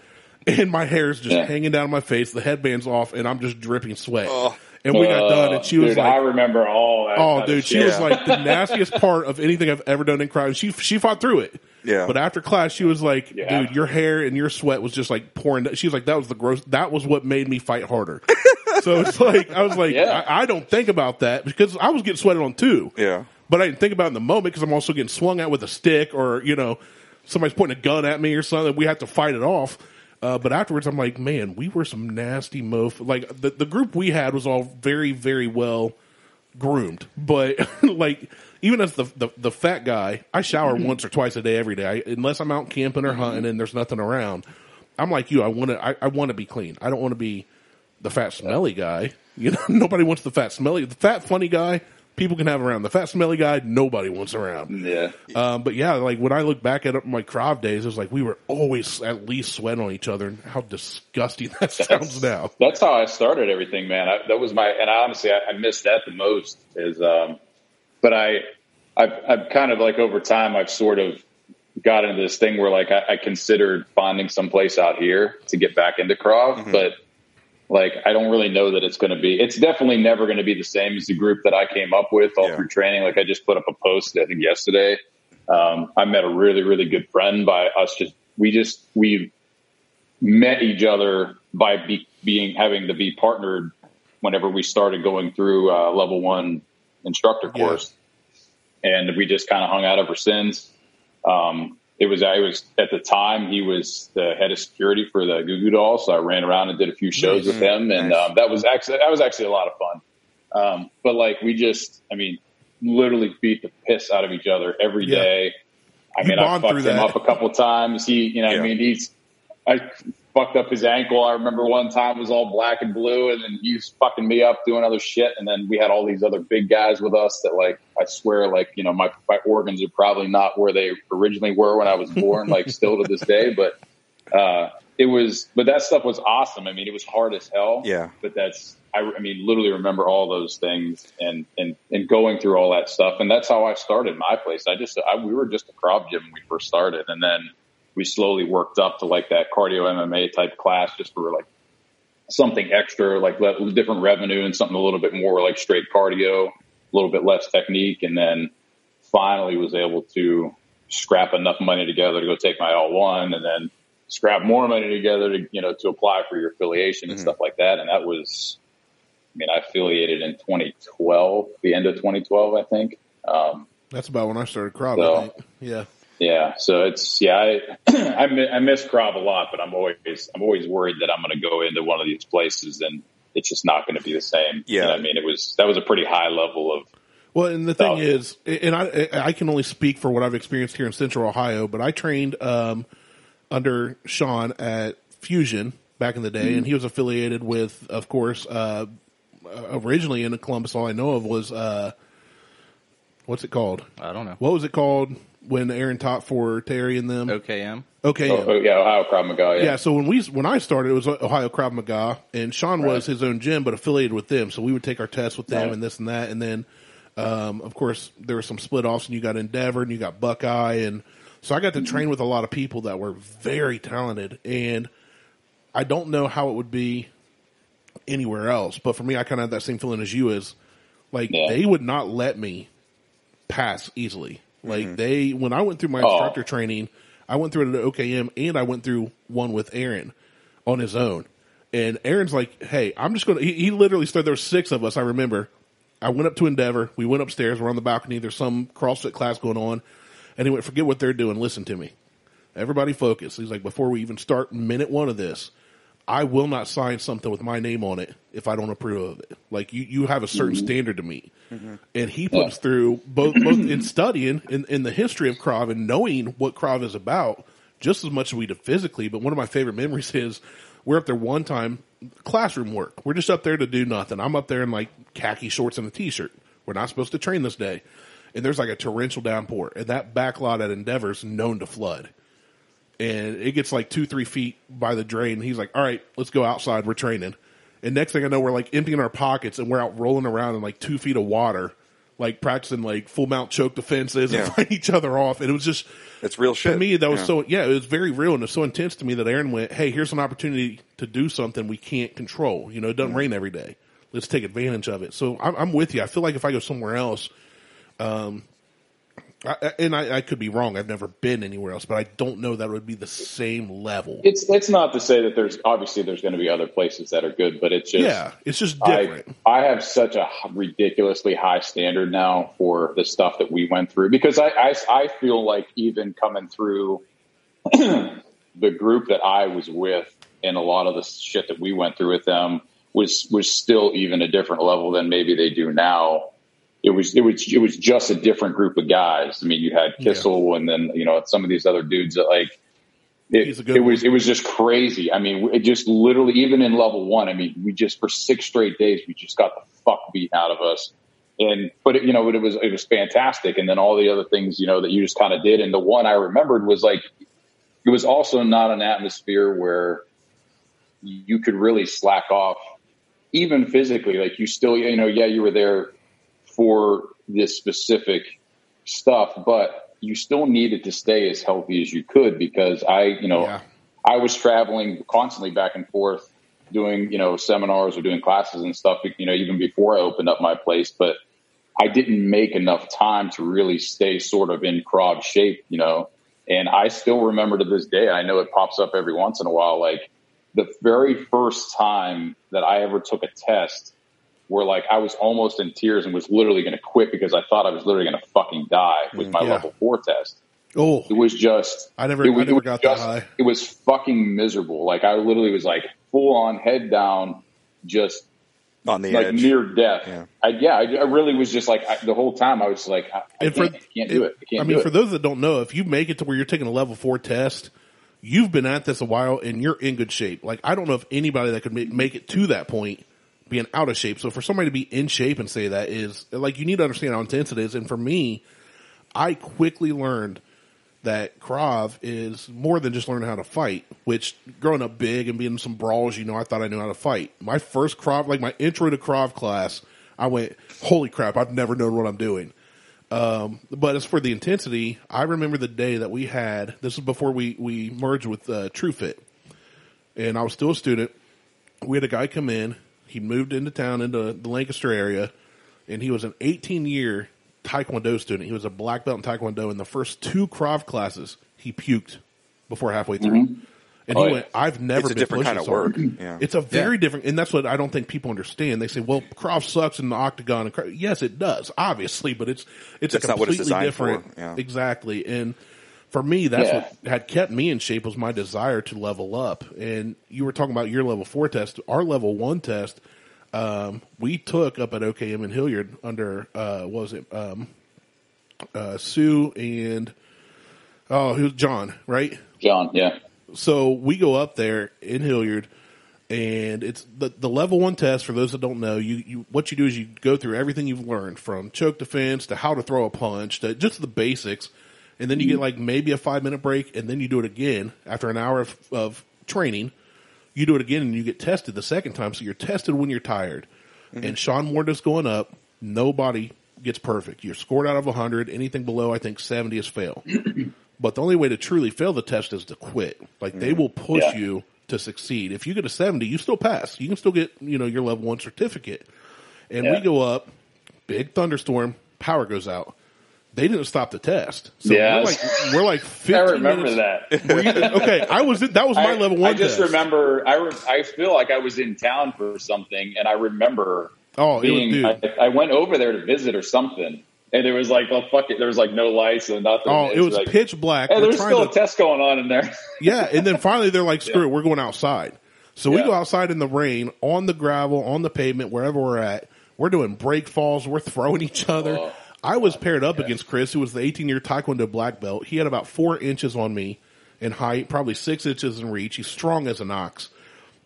And my hair's just Yeah. hanging down my face, the headband's off, and I'm just dripping sweat. Oh. and we got done, and she was dude, like, I remember all that. Oh, dude, she shit. was like the nastiest part of anything I've ever done in crime. She she fought through it. Yeah. But after class, she was like, Yeah. "Dude, your hair and your sweat was just like pouring." She was like, "That was the gross. That was what made me fight harder." so it's like I was like, Yeah. I, I don't think about that because I was getting sweated on too. Yeah. But I didn't think about it in the moment because I'm also getting swung at with a stick or you know somebody's pointing a gun at me or something. We have to fight it off. Uh, but afterwards, I'm like, man, we were some nasty mof. Like the the group we had was all very very well groomed, but like even as the, the the fat guy, I shower once or twice a day every day, I, unless I'm out camping or hunting and there's nothing around. I'm like you. I want to. I, I want to be clean. I don't want to be the fat smelly guy. You know, nobody wants the fat smelly. The fat funny guy, people can have around. The fat smelly guy, nobody wants around. yeah. Um, but yeah, like when I look back at my Krav days, it was like we were always at least sweating on each other. And how disgusting that sounds now. That's how I started everything, man. I, that was my, and I honestly, I, I missed that the most is, um, but I, I've, I've kind of like over time, I've sort of got into this thing where like I, I considered finding some place out here to get back into Krav, but like I don't really know that it's going to be. It's definitely never going to be the same as the group that I came up with all Yeah. through training. Like I just put up a post I think yesterday. Um, I met a really really good friend by us just we just we met each other by be, being having to be partnered whenever we started going through uh, level one instructor Yeah. course, and we just kind of hung out ever since. Um, it was I was at the time he was the head of security for the Goo Goo Dolls, so I ran around and did a few shows with him, and Nice. um, that was actually that was actually a lot of fun. Um, but like we just, I mean, literally beat the piss out of each other every Yeah. day. I You mean, I fucked him that. up a couple times. He, you know, Yeah. I mean, he's, I fucked up his ankle. I remember one time it was all black and blue, and then he's fucking me up doing other shit. And then we had all these other big guys with us that, like, I swear, like, you know, my my organs are probably not where they originally were when I was born, like, still to this day. But uh, it was, but that stuff was awesome. I mean, it was hard as hell. Yeah. But that's, I, I mean, literally remember all those things and, and, and going through all that stuff. And that's how I started my place. I just, I, we were just a Krav gym when we first started. And then we slowly worked up to like that cardio MMA type class just for like something extra, like different revenue and something a little bit more like straight cardio, a little bit less technique. And then finally was able to scrap enough money together to go take my L1 and then scrap more money together to, you know, to apply for your affiliation and stuff like that. And that was, I mean, I affiliated in 2012, the end of 2012, I think. Um, That's about when I started Krav. So- Yeah. Yeah, so it's yeah, I I, I miss Krav a lot, but I'm always I'm always worried that I'm going to go into one of these places and it's just not going to be the same. You Yeah. know I mean, it was that was a pretty high level of Well, and the thing So- is, and I I can only speak for what I've experienced here in Central Ohio, but I trained um, under Sean at Fusion back in the day, and he was affiliated with, of course, uh, originally in Columbus. All I know of was uh, what's it called? I don't know. What was it called when Aaron taught for Terry and them? OKM. Okay, oh, oh, yeah, Ohio Krav Maga. Yeah, yeah, so when we when I started, it was Ohio Krav Maga, and Sean was his own gym, but affiliated with them. So we would take our tests with them Right. and this and that, and then, um, of course, there were some split offs, and you got Endeavor, and you got Buckeye, and so I got to train with a lot of people that were very talented, and I don't know how it would be anywhere else, but for me, I kind of had that same feeling as you is, like Yeah. they would not let me pass easily. Like mm-hmm. they, when I went through my Oh. instructor training, I went through it at OKM and I went through one with Aaron on his own. And Aaron's like, "Hey, I'm just going to." He, he literally started. There were six of us. I remember. I went up to Endeavor. We went upstairs. We're on the balcony. There's some CrossFit class going on, and he went, "Forget what they're doing. Listen to me. Everybody focus." He's like, "Before we even start minute one of this, I will not sign something with my name on it if I don't approve of it. Like you, you have a certain mm-hmm. standard to meet." Mm-hmm. And he put us through both, both in studying in, in the history of Krav and knowing what Krav is about just as much as we did physically. But one of my favorite memories is we're up there one time, classroom work. We're just up there to do nothing. I'm up there in like khaki shorts and a t-shirt. We're not supposed to train this day. And there's like a torrential downpour and that back lot at Endeavor's known to flood. And it gets like two, three feet by the drain. He's like, all right, let's go outside. We're training. And next thing I know, we're like emptying our pockets and we're out rolling around in like two feet of water, like practicing like full mount choke defenses Yeah. and fighting each other off. And it was just, It's real shit. to me, that was Yeah. so yeah, it was very real and it was so intense to me that Aaron went, "Hey, here's an opportunity to do something we can't control. You know, it doesn't rain every day. Let's take advantage of it." So I'm, I'm with you. I feel like if I go somewhere else, um, I, I- and I, I could be wrong. I've never been anywhere else, but I don't know that it would be the same level. It's it's not to say that there's obviously there's going to be other places that are good, but it's just yeah, it's just I, different. I have such a ridiculously high standard now for the stuff that we went through because I, I, I feel like even coming through the group that I was with and a lot of the shit that we went through with them was was still even a different level than maybe they do now. It was it was it was just a different group of guys. I mean, you had Kissel and then you know some of these other dudes that like it, it was it was just crazy. I mean, it just literally even in level one. I mean, we just for six straight days we just got the fuck beat out of us. And but it, you know, but it was it was fantastic. And then all the other things you know that you just kind of did. And the one I remembered was like it was also not an atmosphere where you could really slack off, even physically. Like you still, you know, yeah, you were there for this specific stuff, but you still needed to stay as healthy as you could because I, you know, Yeah. I was traveling constantly back and forth doing, you know, seminars or doing classes and stuff, you know, even before I opened up my place, but I didn't make enough time to really stay sort of in Krav shape, you know, and I still remember to this day, I know it pops up every once in a while, like the very first time that I ever took a test where like I was almost in tears and was literally going to quit because I thought I was literally going to fucking die with mm, my yeah. level four test. Oh, It was just I never- it was, I never it was got that just- high. It was fucking miserable. Like I literally was like full on head down, just on the like edge. near death. Yeah. I, yeah, I, I really was just like I, the whole time. I was like, I, I can't, I can't do it. I can't I mean, do for it. those that don't know, if you make it to where you're taking a level four test, you've been at this a while and you're in good shape. Like I don't know if anybody that could make, make it to that point being out of shape. So for somebody to be in shape and say that is like you need to understand how intense it is. And for me, I quickly learned that Krav is more than just learning how to fight, which growing up big and being in some brawls, you know, I thought I knew how to fight. My first Krav, like my intro to Krav class, I went, holy crap, I've never known what I'm doing. Um, but as for the intensity, I remember the day that we had, this was before we, we merged with, uh, TrueFit. And I was still a student. We had a guy come in. He moved into town into the Lancaster area and he was an 18 year Taekwondo student. He was a black belt in Taekwondo. In the first two Krav classes, he puked before halfway through. Mm-hmm. And Oh, he went, I've never It's a been different kind of this work. Yeah. It's a very different, and that's what I don't think people understand. They say, "Well, Krav sucks in the octagon." And Krav, yes, it does, obviously, but it's it's That's a not what it's completely designed different. for, yeah. Exactly, and for me, that's Yeah. what had kept me in shape was my desire to level up. And you were talking about your level four test, our level one test. Um, we took up at OKM in Hilliard under uh, what was it um, uh, Sue and oh, who's John, right? John, yeah. So we go up there in Hilliard, and it's the the level one test. For those that don't know, you, you what you do is you go through everything you've learned from choke defense to how to throw a punch to just the basics, and then you get mm-hmm. like maybe a five minute break, and then you do it again after an hour of, of training. You do it again, and you get tested the second time. So you're tested when you're tired. Mm-hmm. And Sean Ward is going up. Nobody gets perfect. You're scored out of 100. Anything below, I think 70 is fail. But the only way to truly fail the test is to quit. Like they mm-hmm. will push Yeah. you to succeed. If you get a 70, you still pass. You can still get, you know, your level one certificate. And we go up, big thunderstorm, power goes out. They didn't stop the test. So Yeah. we're like we're like 15 I remember minutes- that. Okay, I was that was my I, level one. I just test. remember. I re- I feel like I was in town for something, and I remember Oh, it was, being. I, I went over there to visit or something, and there was like, oh fuck it, there was like no lights and nothing. Oh, it was like, pitch black. Hey, there's still to- a test going on in there. Yeah, and then finally they're like, "Screw it, we're going outside." So we go outside in the rain, on the gravel, on the pavement, wherever we're at. We're doing break falls. We're throwing each other. Oh. I was paired up against Chris, who was the 18 year Taekwondo black belt. He had about four inches on me in height, probably six inches in reach. He's strong as an ox.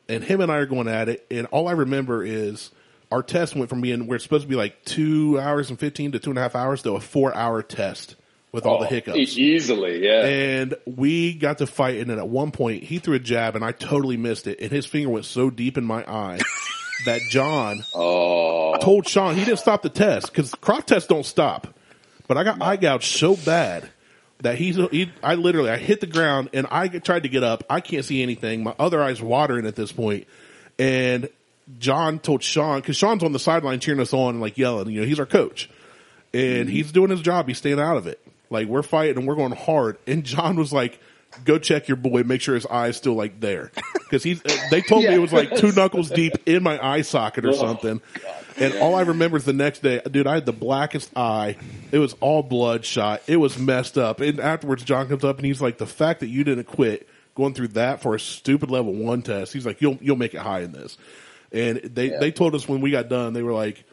And him and I are going at it. And all I remember is our test went from being where it's supposed to be like two hours and 15 to two and a half hours to a four hour test with all the Oh, hiccups e- easily, yeah. and we got to fight. And then at one point, he threw a jab, and I totally missed it. And his finger went so deep in my eye that John oh, told Sean he didn't stop the test because Krav tests don't stop. But I got eye gouged so bad that he's he, I literally I hit the ground and I tried to get up. I can't see anything. My other eye's watering at this point. point, and John told Sean because Sean's on the sideline cheering us on and like yelling. You know, he's our coach, and mm-hmm. he's doing his job. He's staying out of it. Like we're fighting and we're going hard. And John was like, "Go check your boy. Make sure his eye's still like there." Because he's. Uh, they told me it was like two knuckles deep in my eye socket or Oh, something. And all I remember is the next day, dude, I had the blackest eye. It was all bloodshot. It was messed up. And afterwards, John comes up and he's like, "The fact that you didn't quit going through that for a stupid level one test, he's like, you'll you'll make it high in this." And they they told us when we got done, they were like,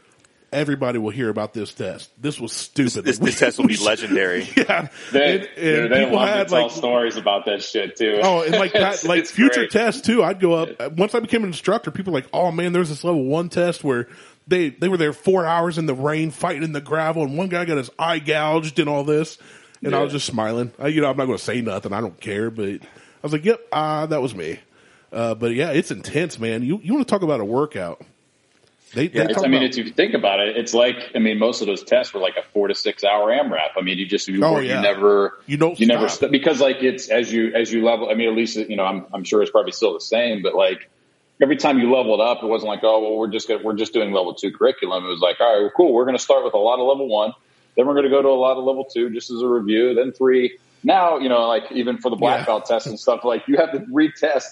"Everybody will hear about this test. This was stupid. This, this test will be legendary. yeah." they, And- and dude, they people love to had, tell like- stories about that shit too. Oh, and like that, It's- like it's future great. tests too. I'd go up once I became an instructor. People were like, oh man, there's this level one test where they they were there four hours in the rain fighting in the gravel, and one guy got his eye gouged and all this. And I was just smiling. I, you know, I'm not going to say nothing. I don't care. But I was like, yep, uh, that was me. Uh, but yeah, it's intense, man. You you want to talk about a workout? They, they talk I mean, if you think about it, it's like I mean, most of those tests were like a four to six hour AMRAP. I mean, you just you, Oh, you never You don't you never st- because like it's as you as you level. I mean, at least you know I'm I'm sure it's probably still the same, but like every time you leveled up, it wasn't like oh well we're just gonna, we're just doing level two curriculum. It was like all right, well, cool. We're going to start with a lot of level one, then we're going to go to a lot of level two just as a review, then three. Now you know like even for the black Yeah. belt test and stuff like you have to retest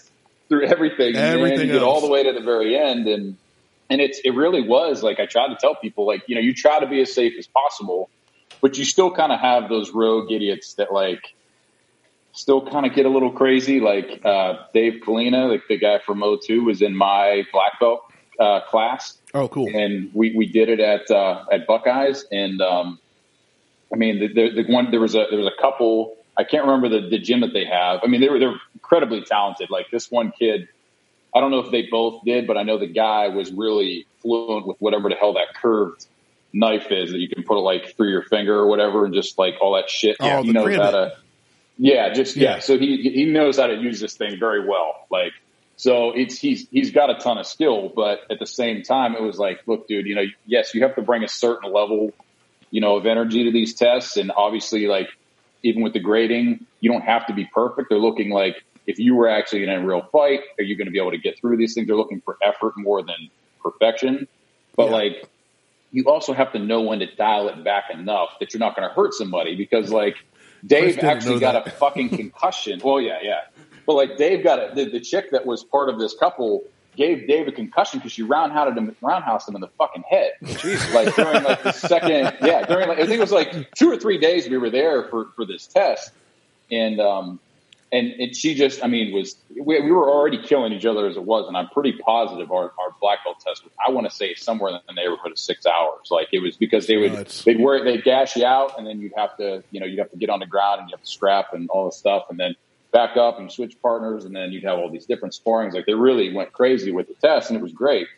through everything, and Everything you get all the way to the very end and and it's it really was like I tried to tell people like you know you try to be as safe as possible, but you still kind of have those rogue idiots that like still kind of get a little crazy. Like uh, Dave Kalina, like the guy from O2, was in my black belt uh, class, oh, cool. and we we did it at uh, at Buckeyes, and um, I mean the, the, the one there was a there was a couple. I can't remember the, the gym that they have. I mean, they were they're incredibly talented. Like this one kid, I don't know if they both did, but I know the guy was really fluent with whatever the hell that curved knife is that you can put it like through your finger or whatever, and just like all that shit. Oh, he knows how to. Yeah, just yeah. Yeah. So he he knows how to use this thing very well. Like so, it's he's he's got a ton of skill, but at the same time, it was like, look, dude, you know, yes, you have to bring a certain level, you know, of energy to these tests, and obviously, like even with the grading, you don't have to be perfect. They're looking like if you were actually in a real fight, are you going to be able to get through these things? They're looking for effort more than perfection. But Yeah. like, you also have to know when to dial it back enough that you're not going to hurt somebody because like Dave actually got a fucking concussion. Well, yeah, yeah. But like Dave got a, the, the chick that was part of this couple gave Dave a concussion because she roundhoused him, roundhoused him in the fucking head. Jeez. Like during like the second, yeah, during like, I think it was like two or three days we were there for, for this test. And, um, and, and she just, I mean, was we, we were already killing each other as it was, and I'm pretty positive our, our black belt test was, I want to say somewhere in the neighborhood of six hours. Like it was because they would Nuts. they'd work they'd gash you out, and then you'd have to you know you'd have to get on the ground and you have to scrap and all this stuff, and then back up and switch partners, and then you'd have all these different sparings. Like they really went crazy with the test, and it was great.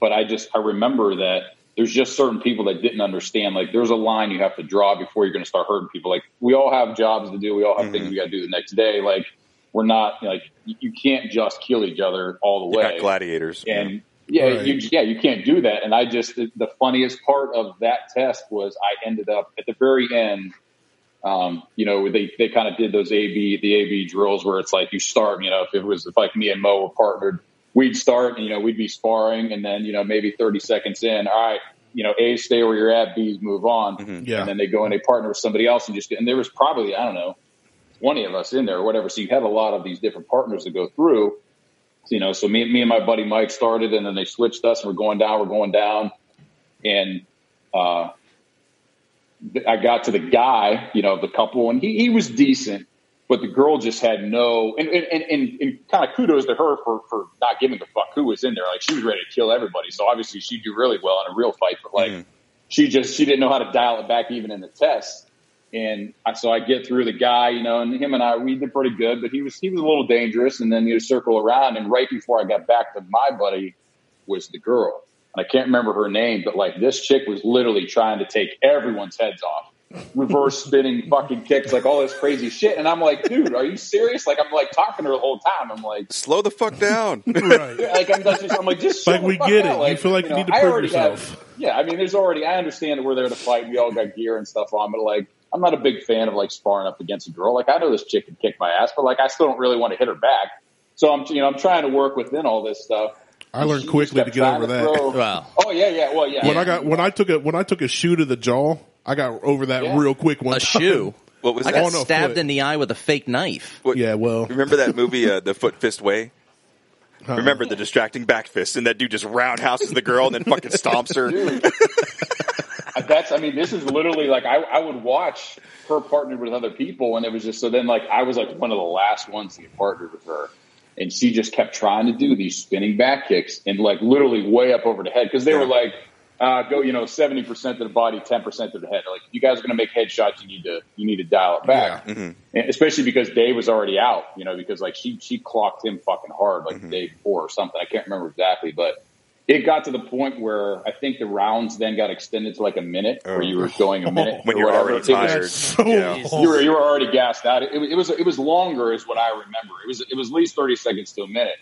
But I just I remember that there's just certain people that didn't understand. Like there's a line you have to draw before you're going to start hurting people. Like we all have jobs to do. We all have things we got to do the next day. Like we're not like you you can't just kill each other all the You're way. not gladiators. And yeah, Right. you, yeah, you can't do that. And I just the, the funniest part of that test was I ended up at the very end. Um, you know, they they kind of did those AB the AB drills where it's like you start. You know, if it was if like me and Mo were partnered, we'd start and you know we'd be sparring, and then you know maybe thirty seconds in, all right, you know, A's stay where you're at, B's move on, Yeah. and then they go and they partner with somebody else and just. And there was probably I don't know, twenty of us in there or whatever. So you had a lot of these different partners to go through. So, you know, so me, me and my buddy Mike started, and then they switched us, and we're going down, we're going down, and uh, I got to the guy, you know, the couple, and he, he was decent, but the girl just had no, and and, and, and, kind of kudos to her for for not giving a fuck who was in there. Like she was ready to kill everybody, so obviously she'd do really well in a real fight, but like mm-hmm. she just she didn't know how to dial it back even in the test. And I, so I get through the guy, you know, and him and I we did pretty good, but he was he was a little dangerous. And then you circle around, and right before I got back to my buddy was the girl, and I can't remember her name, but like this chick was literally trying to take everyone's heads off, reverse spinning fucking kicks, like all this crazy shit. And I'm like, dude, are you serious? Like I'm like talking to her the whole time. I'm like, Slow the fuck down. right. like I'm just, I'm like, just Like, we get out. it. You feel like you need to prove yourself. Have, yeah, I mean, there's already. I understand that we're there to fight. We all got gear and stuff on, but like, I'm not a big fan of like sparring up against a girl. Like, I know this chick can kick my ass, but like, I still don't really want to hit her back. So I'm, you know, I'm trying to work within all this stuff. I learned quickly to get trying over that. Wow. Oh yeah, yeah. Well, yeah. When I got when I took a when I took a shoe to the jaw, I got over that Yeah. real quick one A time. shoe. What was I that? got Oh, no, stabbed foot. in the eye with a fake knife. What- Yeah, well, Remember that movie, uh, The Foot Fist Way? Remember the distracting back fist, and that dude just roundhouses the girl and then fucking stomps her. that's I mean, this is literally like I, I would watch her partnered with other people, and it was just so then like I was like one of the last ones to get partnered with her, and she just kept trying to do these spinning back kicks and like literally way up over the head because they were like. Uh, go, you know, seventy percent of the body, ten percent of the head. Like, if you guys are going to make headshots, you need to you need to dial it back, and especially because Dave was already out. You know, because like she she clocked him fucking hard like the day before or something. I can't remember exactly, but it got to the point where I think the rounds then got extended to like a minute, where you were going a minute When you're already It was- tired. so Yeah. you were you were already gassed out. It, it was it was longer, is what I remember. It was it was at least thirty seconds to a minute.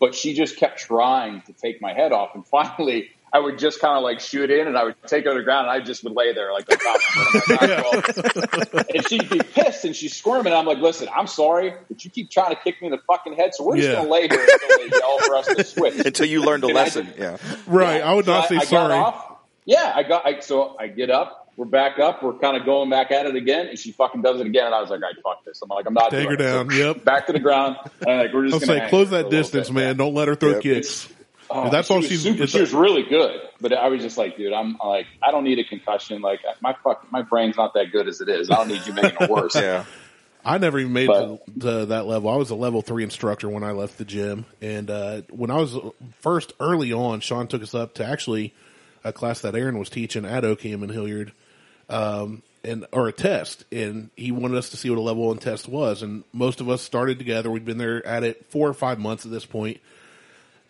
But she just kept trying to take my head off, and finally, I would just kind of like shoot in, and I would take her to the ground, and I just would lay there like on top of her. And I'm like, "Well," and she'd be pissed, and she's squirming. I'm like, "Listen, I'm sorry, but you keep trying to kick me in the fucking head, so we're just gonna lay here until they yell for us to switch." Until you learned a And lesson. did- Yeah. right. Yeah. I would not So say I sorry. Got off. Yeah, I got. I, so I get up. We're back up. We're kind of going back at it again, and she fucking does it again. And I was like, "I fuck this." I'm like, "I'm not Take doing her it." down. So Yep. back to the ground. And I'm like, we're just I'll gonna say close that distance, bit. man. Don't let her throw Yep. kicks. Oh, That's she all she's- Super, she was really good, but I was just like, dude, I'm like, I don't need a concussion. Like my fuck, my brain's not that good as it is. I don't need you making it worse. Yeah. I never even made But- to, to that level. I was a level three instructor when I left the gym, and uh, when I was first early on, Sean took us up to actually a class that Aaron was teaching at OKM in Hilliard, um, and or a test, and he wanted us to see what a level one test was. And most of us started together. We'd been there at it four or five months at this point,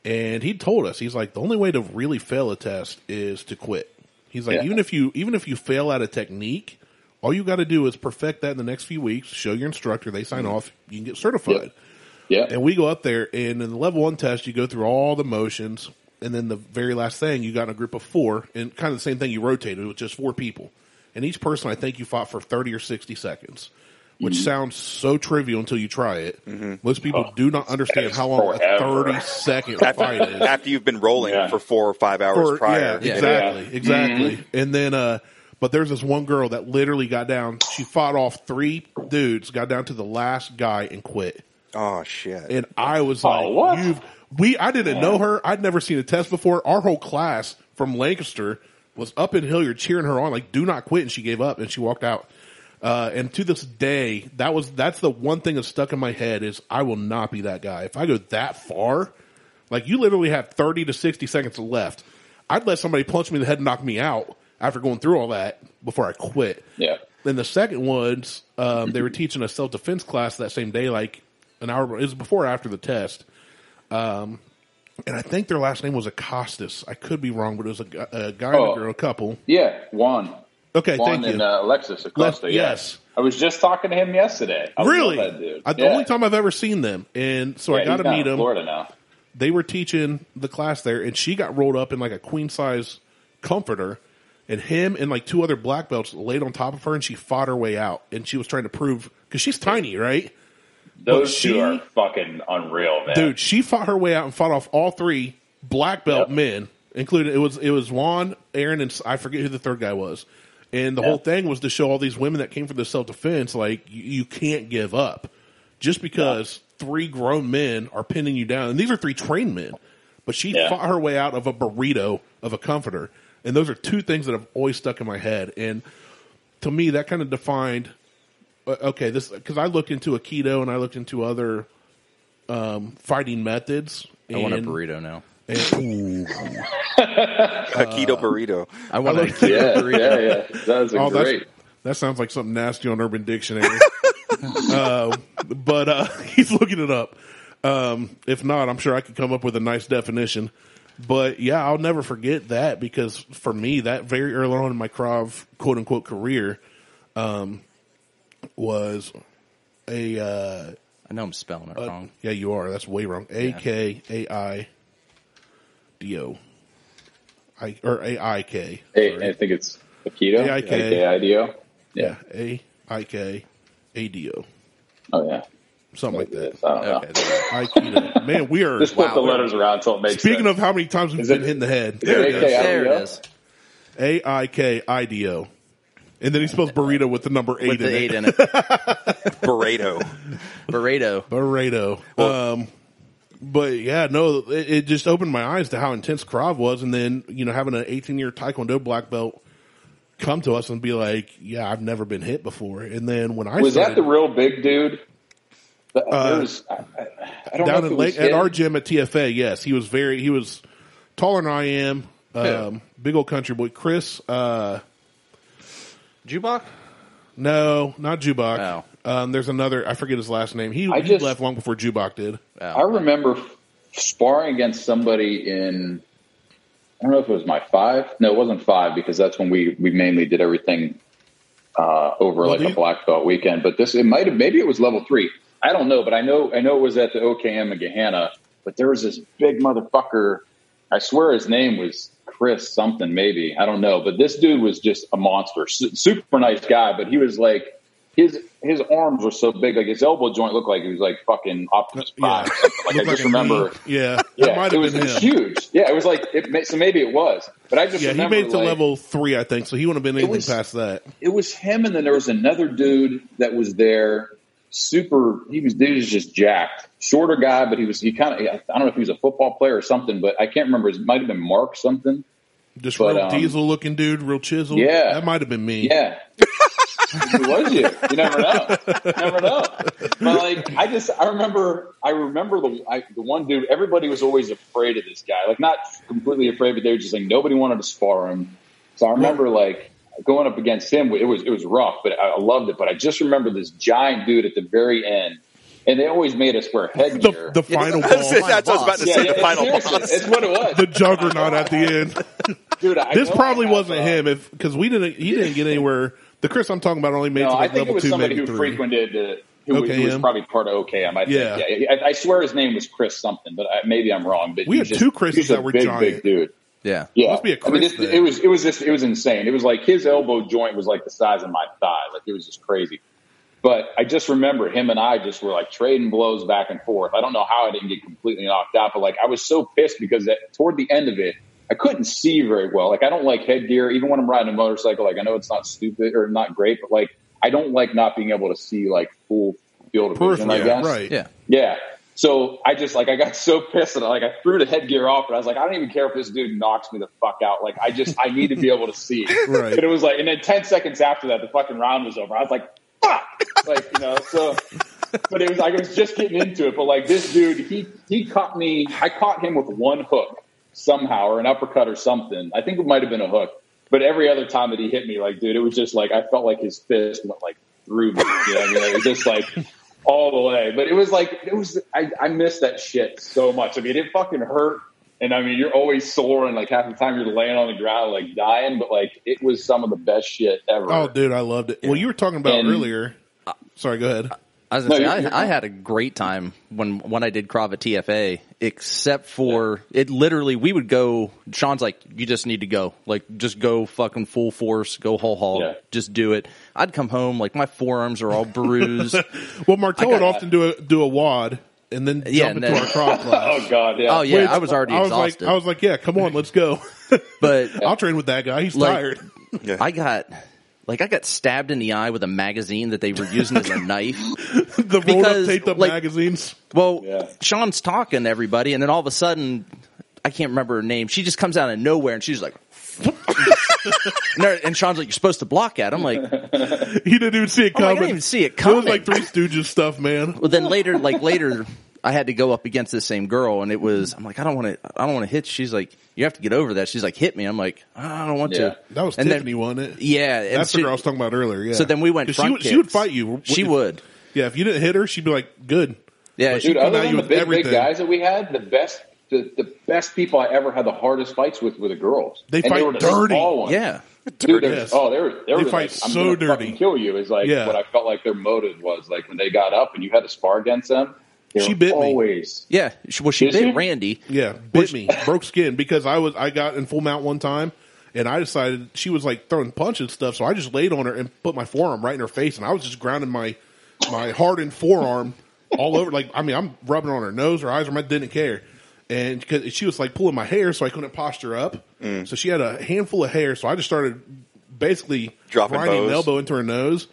and he told us he's like the only way to really fail a test is to quit. He's like Yeah. even if you even if you fail at a technique, all you got to do is perfect that in the next few weeks. Show your instructor, they sign mm-hmm. off, you can get certified. Yeah. And we go up there, and in the level one test, you go through all the motions, and then the very last thing, you got in a group of four, and kind of the same thing. You rotated with just four people, and each person, I think, you fought for thirty or sixty seconds, which Mm-hmm. sounds so trivial until you try it. Most people Oh, do not understand how how is long a forever. thirty second fight is. After you've been rolling Yeah. for four or five hours For- prior. Yeah, Yeah. exactly, Yeah. exactly. Mm-hmm. And then, uh, but there's this one girl that literally got down. She fought off three dudes, got down to the last guy, and quit. Oh shit. And I was Oh, like, what? "You've we." I didn't know her. I'd never seen a test before. Our whole class from Lancaster was up in Hilliard cheering her on, like, "Do not quit!" And she gave up and she walked out. Uh, and to this day, that was that's the one thing that's stuck in my head is I will not be that guy. If I go that far, like you literally have thirty to sixty seconds left, I'd let somebody punch me in the head and knock me out after going through all that before I quit. Yeah. Then the second ones, um, they were teaching a self defense class that same day, like an hour. It was before or after the test. Um, and I think their last name was Acostas. I could be wrong, but it was a, a guy and Oh. a girl, a couple. Yeah. Juan. Okay, Juan thank you. and uh, Alexis Acosta. Les- yeah. yes. I was just talking to him yesterday. I really, dude. I, the Yeah. only time I've ever seen them, and so I got to meet him. Florida now. They were teaching the class there, and she got rolled up in like a queen size comforter, and him and like two other black belts laid on top of her, and she fought her way out, and she was trying to prove because she's tiny, right? Those she- two are fucking unreal, man. Dude, she fought her way out and fought off all three black belt Yep. men, including it was it was Juan, Aaron and I forget who the third guy was, and the whole thing was to show all these women that came for the self defense like you, you can't give up just because three grown men are pinning you down, and these are three trained men. But she Yeah. fought her way out of a burrito of a comforter, and those are two things that have always stuck in my head. And to me, that kind of defined. uh, Okay, this because I looked into Aikido and I looked into other um, fighting methods. I want a and- burrito now. And- ooh. A keto burrito. I want a look- keto Yeah, burrito. yeah, yeah. That's a Oh, that's- great. That sounds like something nasty on Urban Dictionary. uh, but uh, he's looking it up. Um, if not, I'm sure I could come up with a nice definition. But yeah, I'll never forget that because for me, that very early on in my Krav quote unquote career, um, was a uh, I know I'm spelling it wrong. yeah, you are. That's way wrong. A K A I D O. I or A I K. Hey, think it's Aikido. AIK. AIKIDO. Yeah, A I K A D O. Oh yeah. Something like that. I don't. Okay, there we Aikido. Man, we are. Just flip Wow. the letters around until it makes Speaking sense. of how many times we've Is been it- hit in the head, is it there it Yeah. is. A I K I D O. And then he spells burrito with the number eight With in the it. eight in it. Burrito. Burrito. Burrito. um, but yeah, no, it, it just opened my eyes to how intense Krav was, and then you know having an 18 year Taekwondo black belt come to us and be like, "Yeah, I've never been hit before." And then when I Was that the real big dude? The- Uh, was- I, I- I don't know down if in late, at our gym at TFA, yes, he was very he was taller than I am. Um, big old country boy, Chris. Uh, Jubok? no, not Jubak. Oh. Um, there's another. I forget his last name. He, I he just- left long before Jubak did. Oh. I remember sparring against somebody in. I don't know if it was my five. No, it wasn't five because that's when we we mainly did everything uh, over Well, like do a you- black belt weekend. But this it might have maybe it was level three. I don't know, but I know I know it was at the OKM in Gahanna. But there was this big motherfucker. I swear his name was Chris something maybe I don't know. But this dude was just a monster. Su- super nice guy, but he was like his his arms were so big, like his elbow joint looked like he was like fucking Optimus Prime. Yeah. Like I just a remember. knee. Yeah, Yeah, it was, it was huge. Yeah, it was like it, so maybe it was, but I just Yeah, he made it to like, level three, I think. So he wouldn't have been anything was- past that. It was him, and then there was another dude that was there. Super, he was dude was just jacked, shorter guy, but he was he kind of I don't know if he was a football player or something, but I can't remember. It might have been Mark something. Just But, real um, diesel looking dude, real chisel. Yeah. that might have been me. Yeah. Who was you? You never know. You never know. But like, I just, I remember, I remember the I, the one dude. Everybody was always afraid of this guy. Like, not completely afraid, but they were just like nobody wanted to spar him. So I remember like going up against him. It was it was rough, but I, I loved it. But I just remember this giant dude at the very end, and they always made us wear the, headgear. the final That's, ball, that's what I was about to yeah, say. yeah, the final boss. It's what it was. the juggernaut at the end. dude, I This probably wasn't uh, him, if because we didn't. He didn't get anywhere. The Chris I'm talking about only made No, to I like think it was two, somebody who three. frequented, uh, who, who was OKM? probably part of OKM. I think. Yeah. Yeah, I, I swear his name was Chris something, but I, maybe I'm wrong. But We had just- two Chris's that were big, giant. big dude. Yeah. Yeah, Must be a I mean, Chris it, then. it was it was just it was insane. It was like his elbow joint was like the size of my thigh. Like it was just crazy. But I just remember him and I just were like trading blows back and forth. I don't know how I didn't get completely knocked out, but like I was so pissed because that, toward the end of it, I couldn't see very well. Like I don't like headgear, even when I'm riding a motorcycle. Like I know it's not stupid or not great, but like I don't like not being able to see like full field of vision. Peripheral, I guess. right? Yeah. Yeah. So I just like I got so pissed and like I threw the headgear off and I was like I don't even care if this dude knocks me the fuck out. Like I just I need to be able to see. Right. And it was like and then ten seconds after that the fucking round was over. I was like fuck. Like you know so. But it was like I was just getting into it. But like this dude, he he caught me. I caught him with one hook somehow or an uppercut or something. I think it might have been a hook. But every other time that he hit me, like dude, it was just like I felt like his fist went like through me. You know what I mean? It was just like all the way. But it was like it was. I, I miss that shit so much. I mean, it fucking hurt. And I mean, you're always sore, and like half the time you're laying on the ground, like dying. But like, it was some of the best shit ever. Oh, dude, I loved it. Well, you were talking about And- earlier. Sorry, go ahead. I was gonna No, say, you're- you're I, I had a great time when when I did Krav at TFA, except for it. Literally, we would go. Sean's like, "You just need to go. Like, just go fucking full force, go whole hog, Yeah. just do it." I'd come home like my forearms are all bruised. Well, Martelle would often do a do a WOD, and then Yeah, jump and into then- our cross class. Oh God, yeah. Oh yeah, Which I was already I was exhausted. like, I was like, yeah, come on, let's go. but I'll train with that guy. He's Like- tired. Yeah. I got like I got stabbed in the eye with a magazine that they were using as a knife. The rolled up, because, taped up like- magazines. Well, Yeah. Sean's talking to everybody, and then all of a sudden, I can't remember her name. She just comes out of nowhere, and she's like, and, Sean's like, "You're supposed to block at." I'm like, He didn't even see it I'm like, I coming. didn't even see it coming." It was like Three Stooges stuff, man. well, then later, like later, I had to go up against the same girl, and it was I'm like, I don't want to, I don't want to hit. She's like, you have to get over that. She's like, hit me. I'm like, I don't want Yeah. to. That was And then- Tiffany, wasn't it? Yeah, and That's she- the girl I was talking about earlier. Yeah. So then we went 'Cause She, front would- she would fight you. She If- would. Yeah, if you didn't hit her, she'd be like, "Good." Yeah, But she- Dude, come other at you than the big, everything. big guys that we had, the best, the, the best people I ever had the hardest fights with were the girls. They and fight they were the dirty. small ones. yeah. Dude, they're, Yes. oh, they were, they, They were fight like, I'm so dirty. fucking kill you is like Yeah. what I felt like their motive was. Like when they got up and you had to spar against them, they She were bit me. always. Yeah, she- well, she Did bit she? Randy. Yeah, bit me, broke skin because I was I got in full mount one time, and I decided she was like throwing punches and stuff, so I just laid on her and put my forearm right in her face, and I was just grounding my my hardened forearm all over. Like I mean, I'm rubbing on her nose, her eyes, her mouth, didn't care. And because she was like pulling my hair, so I couldn't posture up. Mm. So she had a handful of hair, so I just started basically Dropping grinding an elbow into her nose,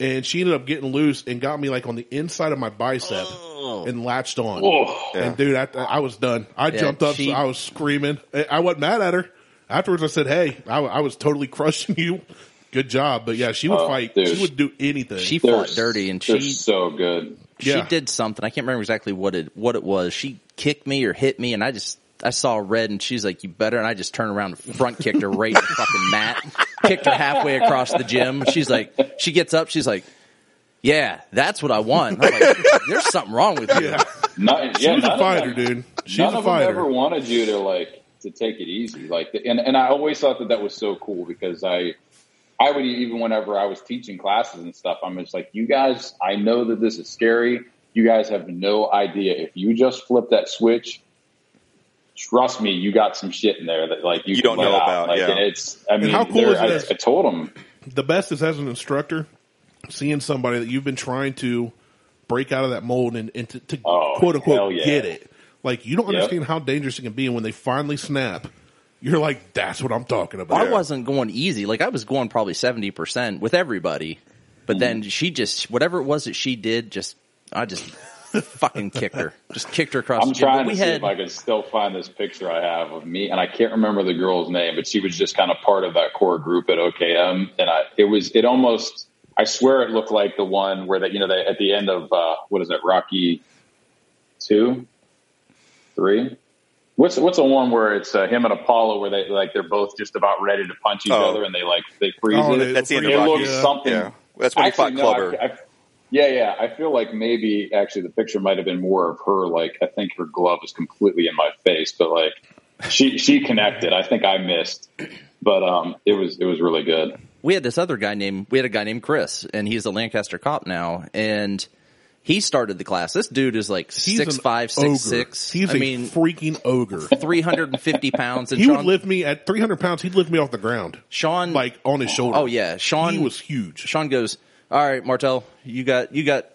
and she ended up getting loose and got me like on the inside of my bicep oh. Oh. and latched on. Oh, And dude, I, I was done. I Yeah, jumped up. she- I was screaming. I- I wasn't mad at her. Afterwards, I said, "Hey, I, I was totally crushing you. Good job." But yeah, she would Oh, fight. She would do anything. She they're, fought dirty, and they're she so good. Yeah. she did something. I can't remember exactly what it what it was. She kicked me or hit me, and I just I saw red, and she's like, "You better!" And I just turned around and front kicked her right in the fucking mat, kicked her halfway across the gym. She's like, she gets up, she's like, "Yeah, that's what I want." I'm like, "There's something wrong with you." yeah, Not, she yeah, was none a of fighter, them- dude. She's none a of them ever wanted you to like to take it easy. Like, and and I always thought that that was so cool because I, I would even whenever I was teaching classes and stuff, I'm just like, you guys, I know that this is scary. You guys have no idea if you just flip that switch. Trust me, you got some shit in there that like you, You can don't know out. about, Like, yeah. and it's. I mean, how cool they're- is I, this? I told them. The best is as an instructor, seeing somebody that you've been trying to break out of that mold and, and to, to Oh, quote unquote yeah. get it. Like you don't Yep. understand how dangerous it can be, and when they finally snap, you're like, "That's what I'm talking about." I wasn't going easy. Like I was going probably seventy percent with everybody, but then mm. she just whatever it was that she did, just I just fucking kicked her, just kicked her across. I'm the gym. Trying to we see had if I can still find this picture I have of me, and I can't remember the girl's name, but she was just kind of part of that core group at OKM, and I it was it almost I swear it looked like the one where that you know they at the end of uh, what is it Rocky two, three. What's what's the one where it's uh, him and Apollo where they like they're both just about ready to punch each Oh. other and they like they freeze Oh, it. That's the end It of it Rocky. looks Yeah. something. Yeah, that's when he fought Actually, no, I- Clubber. I- yeah, yeah. I feel like maybe actually the picture might have been more of her. Like I think her glove is completely in my face, but like she she connected. I think I missed, but um, it was it was really good. We had this other guy named we had a guy named Chris, and he's a Lancaster cop now, and he started the class. This dude is like He's six five, ogre. six six. He's I a mean, freaking ogre. three hundred and fifty pounds. And He Sean, would lift me at 300 pounds. He'd lift me off the ground, Sean like on his shoulder. Oh yeah, Sean he was huge. Sean goes, "All right, Martelle, you got you got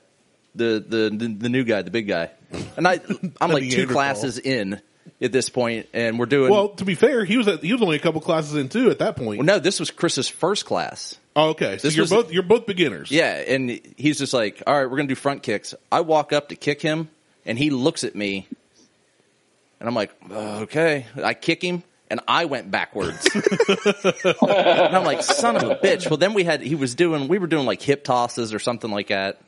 the the the, the new guy, the big guy." And I I'm like two classes in at this point, and we're doing. Well, to be fair, he was at, he was only a couple classes in too at that point. well, no, this was Chris's first class. oh, okay, so this you're was- both you're both beginners. Yeah, and he's just like, "All right, we're gonna do front kicks." I walk up to kick him, and he looks at me, and I'm like, "Uh, "Okay." I kick him, and I went backwards, and I'm like, "Son of a bitch!" Well, then we had he was doing we were doing like hip tosses or something like that,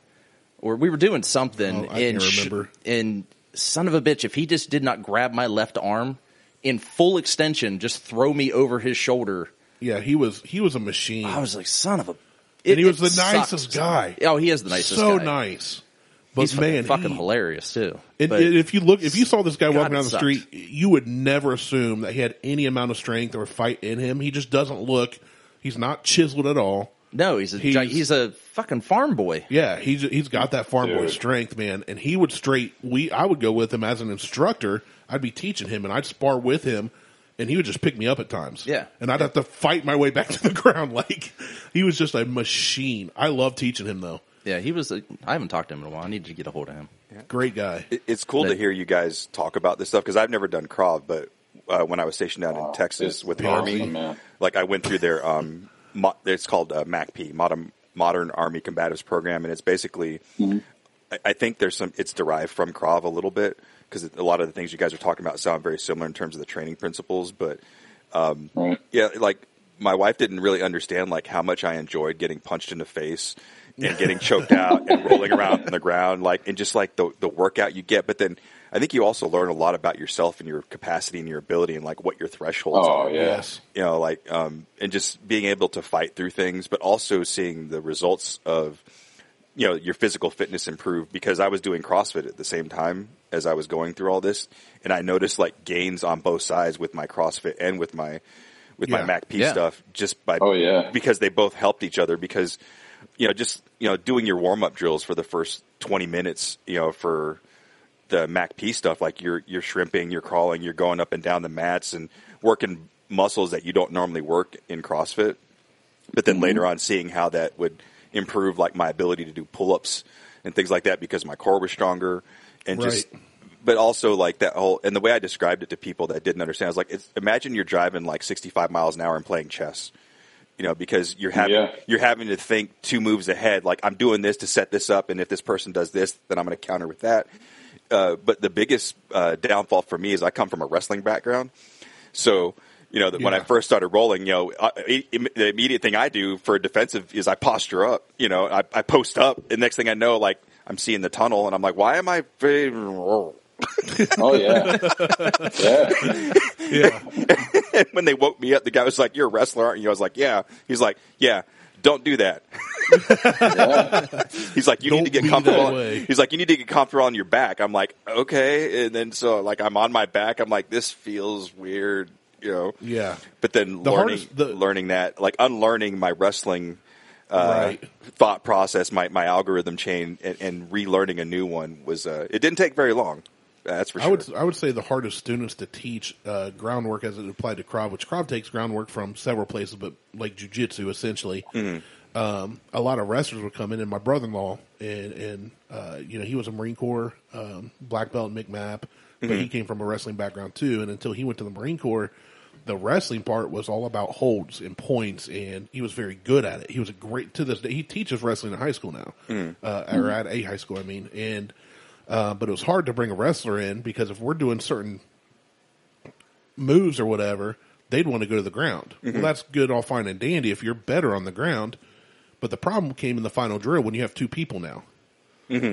or we were doing something. Oh, I can't remember. and son of a bitch, if he just did not grab my left arm in full extension, just throw me over his shoulder. yeah, he was he was a machine. I was like, "Son of a." and he was the it nicest sucks. guy. Oh, he is the nicest. Guy. So guy. nice. But He's man, fucking, fucking he- hilarious too. And, and if you look, if you saw this guy God, walking down the sucks. street, you would never assume that he had any amount of strength or fight in him. He just doesn't look. He's not chiseled at all. No, he's a he's- he's, he's a fucking farm boy. Yeah, he's he's got that farm boy Dude. strength, man. And he would straight. We I would go with him as an instructor. I'd be teaching him, and I'd spar with him, and he would just pick me up at times. Yeah. and I'd have to fight my way back to the ground. Like he was just a machine. I love teaching him though. Yeah, he was. A, I haven't talked to him in a while. I need to get a hold of him. Great guy. It- It's cool to hear you guys talk about this stuff because I've never done Krav, but uh, when I was stationed down in Oh, Texas it's with the awesome, Army, man. like I went through their um, mo- it's called uh, MACP, Modern Modern Army Combatives Program, and it's basically I, I think there's some it's derived from Krav a little bit because a lot of the things you guys are talking about sound very similar in terms of the training principles, but um, Right. yeah, like my wife didn't really understand like how much I enjoyed getting punched in the face and getting choked out and rolling around on the ground, like and just like the the workout you get. But then I think you also learn a lot about yourself and your capacity and your ability and like what your thresholds Oh are. yeah. Yes. You know, like um, and just being able to fight through things, but also seeing the results of you know your physical fitness improve because I was doing CrossFit at the same time as I was going through all this, and I noticed like gains on both sides with my CrossFit and with my with Yeah. my MACP Yeah. stuff just by Oh, yeah. because they both helped each other because you know just you know doing your warm up drills for the first twenty minutes you know for the MACP stuff like you're you're shrimping, you're crawling, you're going up and down the mats and working muscles that you don't normally work in CrossFit. But then mm-hmm. later on seeing how that would improve like my ability to do pull-ups and things like that because my core was stronger and just but also like that whole and the way I described it to people that didn't understand I was like it's, imagine you're driving like 65 miles an hour and playing chess you know because you're having Yeah. you're having to think two moves ahead like I'm doing this to set this up and if this person does this then I'm going to counter with that uh, but the biggest uh, downfall for me is I come from a wrestling background so, you know, that when I first started rolling, you know, I, im- the immediate thing I do for a defensive is I posture up. You know, I, I post up, and next thing I know, like I'm seeing the tunnel, and I'm like, why am I? Oh yeah. yeah. Yeah. When they woke me up, the guy was like, "You're a wrestler, aren't you?" I was like, "Yeah." He's like, "Yeah." Don't do that. yeah. He's like, you Don't need to get comfortable. He's like, you need to get comfortable on your back. I'm like, okay. And then so like I'm on my back. I'm like, this feels weird, you know. Yeah. But then The learning hardest- the- learning that, like unlearning my wrestling uh, Right. thought process, my my algorithm chain, and, and relearning a new one was. Uh, it didn't take very long. That's for sure. I would I would say the hardest students to teach uh, groundwork as it applied to Krav, which Krav takes groundwork from several places, but like jujitsu essentially. Um, a lot of wrestlers would come in, and my brother-in-law, and, and uh, you know he was a Marine Corps um, black belt in MCMAP, but he came from a wrestling background too. And until he went to the Marine Corps, the wrestling part was all about holds and points, and he was very good at it. He was a great to this day. He teaches wrestling in high school now, uh, or at a high school, I mean, and uh, but it was hard to bring a wrestler in because if we're doing certain moves or whatever, they'd want to go to the ground. Well, that's good, all fine and dandy if you're better on the ground. But the problem came in the final drill when you have two people now.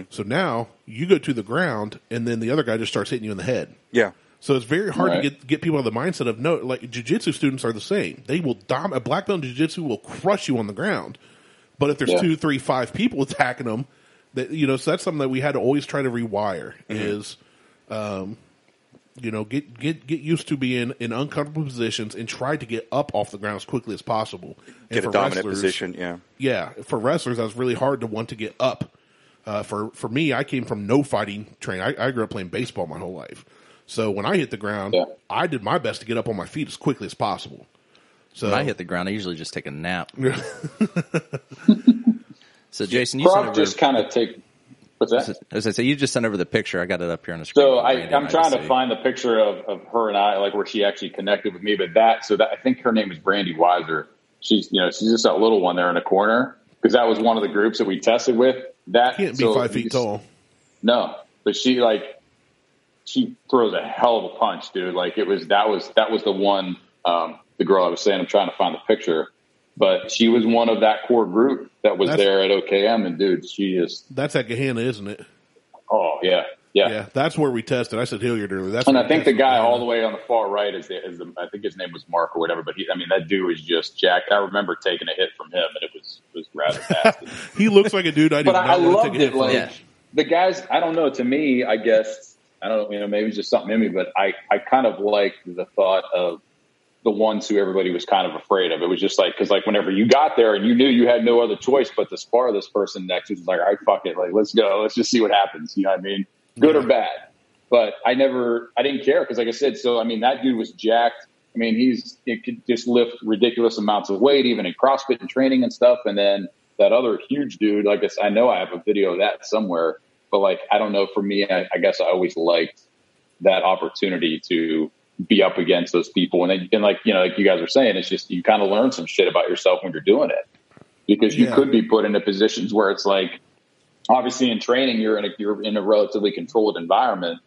So now you go to the ground, and then the other guy just starts hitting you in the head. yeah. So it's very hard Right. to get get people out of the mindset of no, like jujitsu students are the same. They will dom a black belt in jujitsu will crush you on the ground. But if there's Yeah. two, three, five people attacking them, that you know, so that's something that we had to always try to rewire is, um, you know, get get get used to being in uncomfortable positions and try to get up off the ground as quickly as possible. And Get a dominant position. Yeah. yeah, for wrestlers, that was really hard to want to get up. Uh, for for me, I came from no fighting training. I, I grew up playing baseball my whole life, so when I hit the ground, Yeah. I did my best to get up on my feet as quickly as possible. So When I hit the ground, I usually just take a nap. so, Jason, you sent just kind of take. What's that? as I say, you just sent over the picture. I got it up here on the screen. So for I, I'm trying to find the picture of, of her and I, like where she actually connected with me. But that, so that I think her name is Brandy Weiser. She's, you know, she's just that little one there in the corner because that was one of the groups that we tested with. That can't be so five feet tall. No, but she like she throws a hell of a punch, dude. Like it was that was that was the one um, the girl I was saying. I'm trying to find the picture, but she was one of that core group that was That's- there at OKM, and dude, she is That's at Gahanna, isn't it? oh yeah, yeah. Yeah, that's where we tested. I said Hilliard earlier. That's And I think the guy Gahanna. all the way on the far right is the, is the I think his name was Mark or whatever. But he, I mean, that dude was just Jack. I remember taking a hit from him, and it was was rather nasty. He looks like a dude I do but not I, I want to loved take a hit it. Like Yeah. the guys, I don't know. To me, I guess I don't. You know, maybe it's just something in me, but I I kind of liked the thought of the ones who everybody was kind of afraid of. It was just like because like whenever you got there and you knew you had no other choice but to spar this person next, it was like, all right, fuck it, like let's go, let's just see what happens. You know what I mean? Good or bad. But I never, I didn't care because, like I said, so I mean that dude was jacked. I mean, he's it could just lift ridiculous amounts of weight, even in CrossFit and training and stuff. And then that other huge dude, like i i know I have a video of that somewhere. But like, I don't know. For me, I, I guess I always liked that opportunity to be up against those people. And, they, and like, you know, like you guys are saying, it's just, you kind of learn some shit about yourself when you're doing it because you Yeah. could be put into positions where it's like, obviously in training, you're in a, you're in a relatively controlled environment,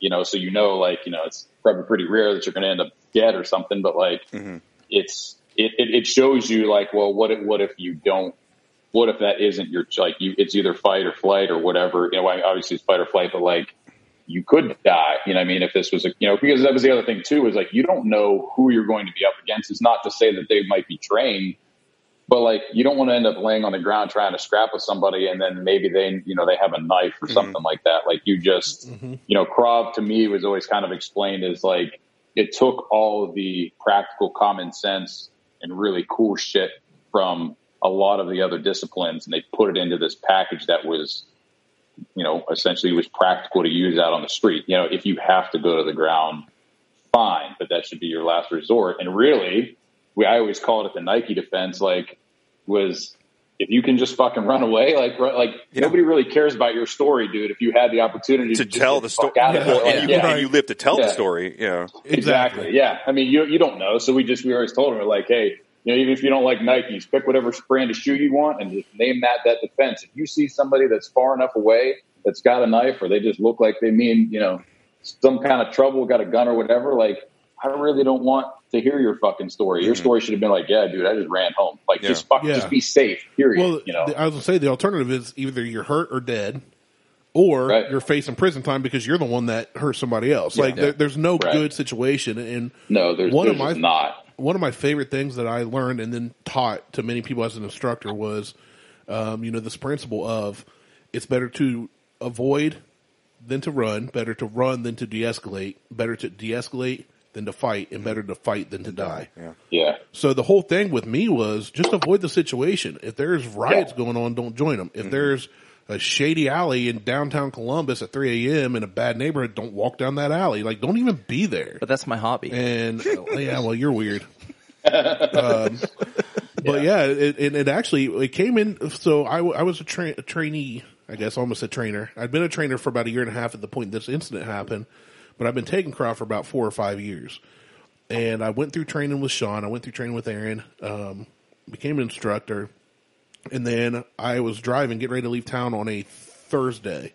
you know, so you know, like, you know, it's probably pretty rare that you're going to end up dead or something, but like, mm-hmm. it's, it, it, it shows you like, well, what if, what if you don't, what if that isn't your, like you, it's either fight or flight or whatever, you know, obviously it's fight or flight, but like, you could die. You know, what I mean, if this was a, you know, because that was the other thing too, is like you don't know who you're going to be up against. It's not to say that they might be trained, but like you don't want to end up laying on the ground trying to scrap with somebody, and then maybe they, you know, they have a knife or mm-hmm. something like that. Like you just, mm-hmm. you know, Krav to me was always kind of explained as like it took all of the practical common sense and really cool shit from a lot of the other disciplines, and they put it into this package that was you know, essentially was practical to use out on the street. You know, if you have to go to the ground, fine, but that should be your last resort. And really, we I always call it the Nike defense, like was if you can just fucking run away, like ru- like nobody really cares about your story, dude. If you had the opportunity to to, tell the story. out of like, and, you, yeah. and you live to tell the story. Yeah. Exactly. Yeah. I mean, you you don't know, so we just we always told them we're like, hey, you know, even if you don't like Nikes, pick whatever brand of shoe you want and just name that that defense. If you see somebody that's far enough away that's got a knife, or they just look like they mean you know some kind of trouble, got a gun or whatever, like I really don't want to hear your fucking story. Your mm-hmm. story should have been like, yeah, dude, I just ran home. Like, Yeah. just fuck, Yeah. just be safe. Period. Well, you know. I was gonna say the alternative is either you're hurt or dead, or Right. you're facing prison time because you're the one that hurt somebody else. like Yeah. there, there's no Right. good situation, and no, there's, one there's of my not. One of my favorite things that I learned and then taught to many people as an instructor was, um, you know, this principle of it's better to avoid than to run, better to run than to de-escalate, better to de-escalate than to fight, and better to fight than to die. Yeah. Yeah. So the whole thing with me was just avoid the situation. If there's riots Yeah. going on, don't join them. Mm-hmm. If there's a shady alley in downtown Columbus at 3 a.m. in a bad neighborhood, don't walk down that alley. Like, don't even be there. But that's my hobby. And uh, yeah, well, you're weird. um, but yeah, it, it, it actually it came in. So I, I was a, tra- a trainee, I guess, almost a trainer. I'd been a trainer for about a year and a half at the point this incident happened, but I've been taking Krav for about four or five years. And I went through training with Sean. I went through training with Aaron. Um, became an instructor, and then I was driving, getting ready to leave town on a Thursday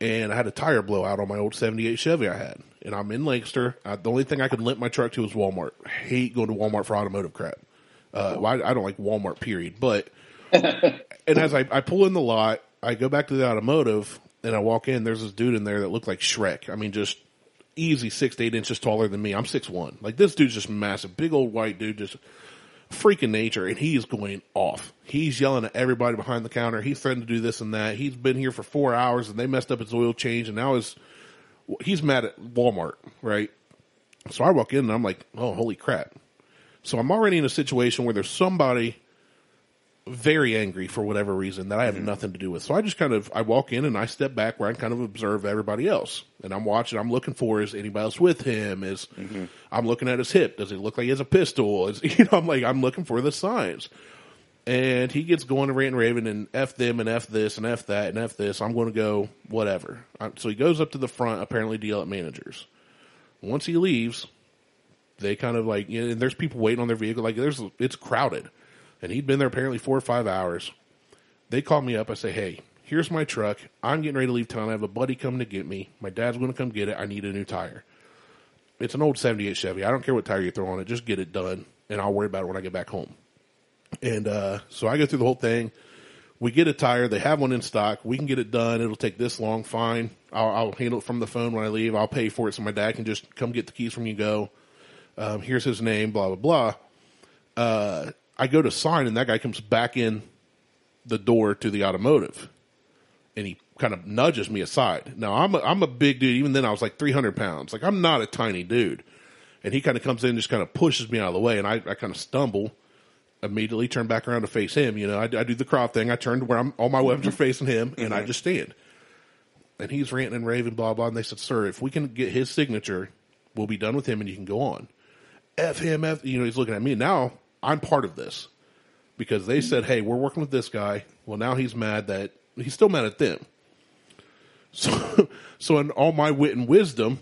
and I had a tire blowout on my old 78 Chevy I had. And I'm in Lancaster. Uh, the only thing I could limp my truck to was Walmart. I hate going to Walmart for automotive crap. Uh, well, I, I don't like Walmart, period. But, and as I, I pull in the lot, I go back to the automotive and I walk in. There's this dude in there that looked like Shrek. I mean, just easy six to eight inches taller than me. I'm six one. Like this dude's just massive, big old white dude, just freaking nature, and he is going off. He's yelling at everybody behind the counter. He's threatening to do this and that. He's been here for four hours, and they messed up his oil change, and now his he's mad at Walmart, right? So I walk in and I'm like, oh, holy crap! So I'm already in a situation where there's somebody very angry for whatever reason that I have mm-hmm. nothing to do with. So I just kind of I walk in and I step back where I kind of observe everybody else, and I'm watching. I'm looking for is anybody else with him? Is mm-hmm. I'm looking at his hip? Does it look like he has a pistol? Is you know I'm like I'm looking for the signs. And he gets going to rant and raving and f them and f this and f that and f this. I'm going to go whatever. So he goes up to the front, apparently to yell at managers. Once he leaves, they kind of like you know, and there's people waiting on their vehicle. Like there's it's crowded, and he'd been there apparently four or five hours. They call me up. I say, hey, here's my truck. I'm getting ready to leave town. I have a buddy coming to get me. My dad's going to come get it. I need a new tire. It's an old '78 Chevy. I don't care what tire you throw on it. Just get it done, and I'll worry about it when I get back home. And uh, so I go through the whole thing. We get a tire. They have one in stock. We can get it done. It'll take this long. Fine. I'll, I'll handle it from the phone when I leave. I'll pay for it so my dad can just come get the keys from you. Go. Um, here's his name. Blah blah blah. Uh, I go to sign, and that guy comes back in the door to the automotive, and he kind of nudges me aside. Now I'm a, I'm a big dude. Even then, I was like 300 pounds. Like I'm not a tiny dude. And he kind of comes in, and just kind of pushes me out of the way, and I, I kind of stumble immediately turn back around to face him. You know, I, I do the Krav thing. I turn to where I'm, all my weapons are mm-hmm. facing him, and I mm-hmm. just stand. And he's ranting and raving, blah blah. And they said, "Sir, if we can get his signature, we'll be done with him, and you can go on." F him, F. You know, he's looking at me now. I'm part of this because they said, "Hey, we're working with this guy." Well, now he's mad that he's still mad at them. So, so in all my wit and wisdom,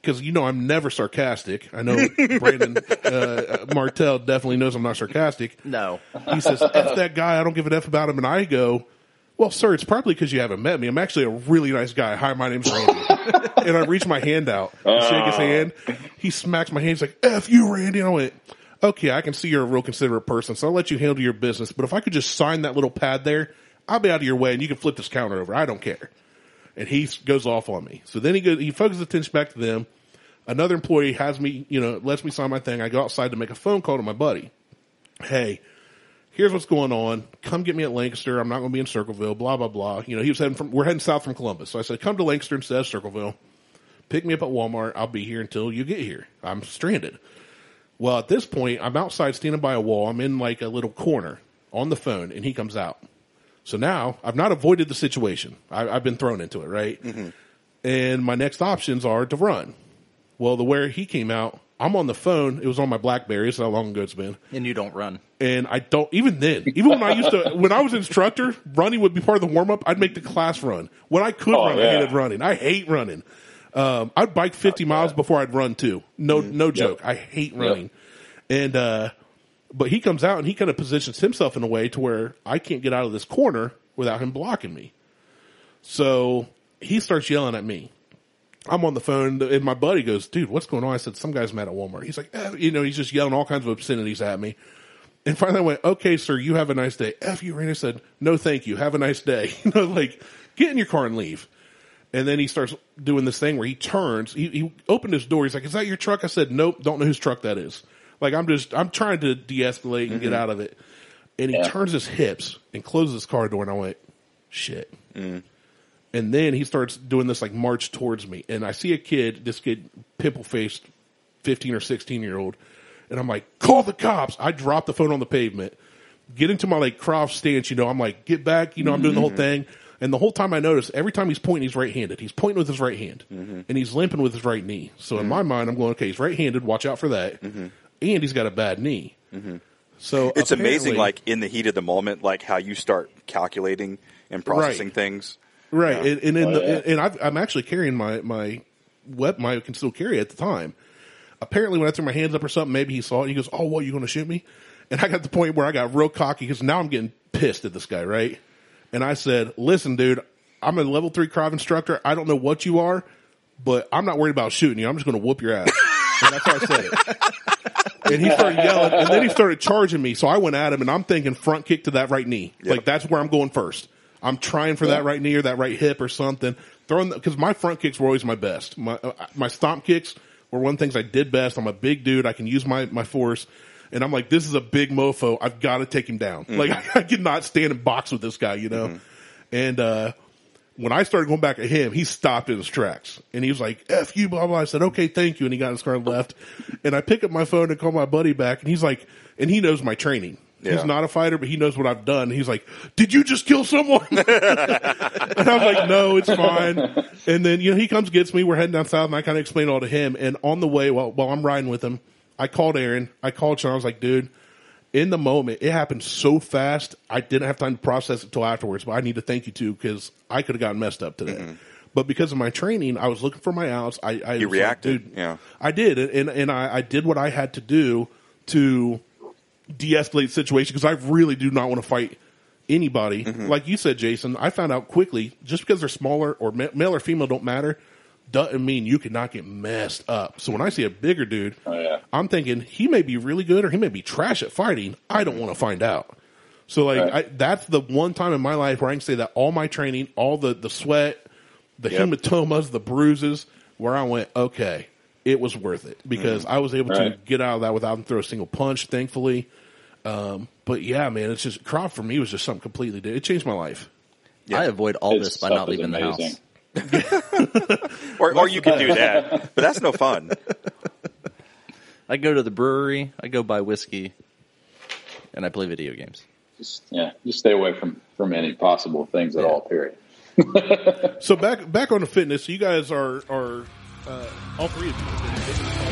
because you know I'm never sarcastic. I know Brandon uh, Martelle definitely knows I'm not sarcastic. No. He says, "F that guy. I don't give an f about him." And I go, "Well, sir, it's probably because you haven't met me. I'm actually a really nice guy. Hi, my name's Randy." and I reach my hand out, to shake his hand. He smacks my hand. He's like, "F you, Randy." And I went, "Okay, I can see you're a real considerate person, so I'll let you handle your business. But if I could just sign that little pad there, I'll be out of your way, and you can flip this counter over. I don't care." And he goes off on me. So then he goes, he focuses attention back to them. Another employee has me, you know, lets me sign my thing. I go outside to make a phone call to my buddy. Hey, here's what's going on. Come get me at Lancaster. I'm not going to be in Circleville. Blah blah blah. You know, he was heading from. We're heading south from Columbus. So I said, come to Lancaster instead of Circleville. Pick me up at Walmart. I'll be here until you get here. I'm stranded. Well, at this point, I'm outside standing by a wall. I'm in like a little corner on the phone, and he comes out. So now I've not avoided the situation. I, I've been thrown into it, right? Mm-hmm. And my next options are to run. Well, the where he came out, I'm on the phone. It was on my BlackBerry. That's how long ago it's been. And you don't run. And I don't even then, even when I used to, when I was instructor, running would be part of the warm up. I'd make the class run when I could Oh, run. I hated running. I hate running. Um, I'd bike 50 miles before I'd run too. No, no joke. I hate running. And, uh, but he comes out and he kind of positions himself in a way to where I can't get out of this corner without him blocking me. So he starts yelling at me. I'm on the phone and my buddy goes, dude, what's going on? I said, some guy's mad at Walmart. He's like, eh, you know, he's just yelling all kinds of obscenities at me. And finally I went, okay, sir, you have a nice day. F you, Randy said, no, thank you. Have a nice day. You know, like get in your car and leave. And then he starts doing this thing where he turns, he, he opened his door. He's like, is that your truck? I said, nope, don't know whose truck that is. Like I'm just, I'm trying to de-escalate and get mm-hmm. out of it. And he Yeah. turns his hips and closes his car door and I went, shit. Mm. And then he starts doing this like march towards me. And I see a kid, this kid, pimple faced, 15 or 16 year old. And I'm like, call the cops. I drop the phone on the pavement, get into my like Krav stance, you know, I'm like, get back, you know, I'm doing the whole mm-hmm. thing. And the whole time I notice, every time he's pointing, he's right handed. He's pointing with his right hand mm-hmm. and he's limping with his right knee. So in mm-hmm. my mind, I'm going, okay, he's right handed. Watch out for that. Mm-hmm. And he's got a bad knee. So It's amazing, like in the heat of the moment, like how you start calculating and processing Right. things. Right, Yeah. and, and in Oh, the, yeah. and I've, I'm actually carrying my my web my concealed carry at the time. Apparently, when I threw my hands up or something, maybe he saw it. He goes, "Oh, what? You going to shoot me?" And I got to the point where I got real cocky because now I'm getting pissed at this guy, right? And I said, "Listen, dude, I'm a level three Krav instructor. I don't know what you are, but I'm not worried about shooting you. I'm just going to whoop your ass." and that's how I said it. And he started yelling, and then he started charging me. So I went at him, and I'm thinking front kick to that right knee. Like that's where I'm going first. I'm trying for that right knee or that right hip or something. Throwing because my front kicks were always my best. My uh, my stomp kicks were one of the things I did best. I'm a big dude. I can use my my force. And I'm like, this is a big mofo. I've got to take him down. Like I, cannot stand and box with this guy, you know. And uh, when I started going back at him, he stopped in his tracks and he was like, F you, blah, blah. I said, okay, thank you. And he got in his car and left. And I pick up my phone and call my buddy back and he's like, and he knows my training. Yeah. He's not a fighter, but he knows what I've done. He's like, did you just kill someone? and I was like, no, it's fine. And then, you know, he comes, gets me. We're heading down south and I kind of explain it all to him. And on the way, while, while I'm riding with him, I called Aaron. I called Sean. I was like, dude, in the moment, it happened so fast. I didn't have time to process it until afterwards. But I need to thank you too because I could have gotten messed up today. But because of my training, I was looking for my outs. I, I You like, reacted, dude, yeah. I did, and and I, I did what I had to do to de-escalate the situation because I really do not want to fight anybody. Mm-hmm. Like you said, Jason, I found out quickly just because they're smaller or ma- male or female don't matter doesn't mean you cannot get messed up. So when I see a bigger dude, Oh, yeah. I'm thinking he may be really good or he may be trash at fighting. I don't want to find out. So like Right. I, that's the one time in my life where I can say that all my training, all the the sweat, the Yep. hematomas, the bruises, where I went, okay, it was worth it because I was able to get out of that without him throw a single punch, thankfully. Um, but yeah, man, it's just Krav for me was just something completely different. It changed my life. Yeah. I avoid all His this by not leaving the house. Or, or you can do that, but that's no fun. I go to the brewery, I go buy whiskey, and I play video games. Just yeah, just stay away from from any possible things at Yeah. all. Period. So back back on the fitness, you guys are are uh, all three of you.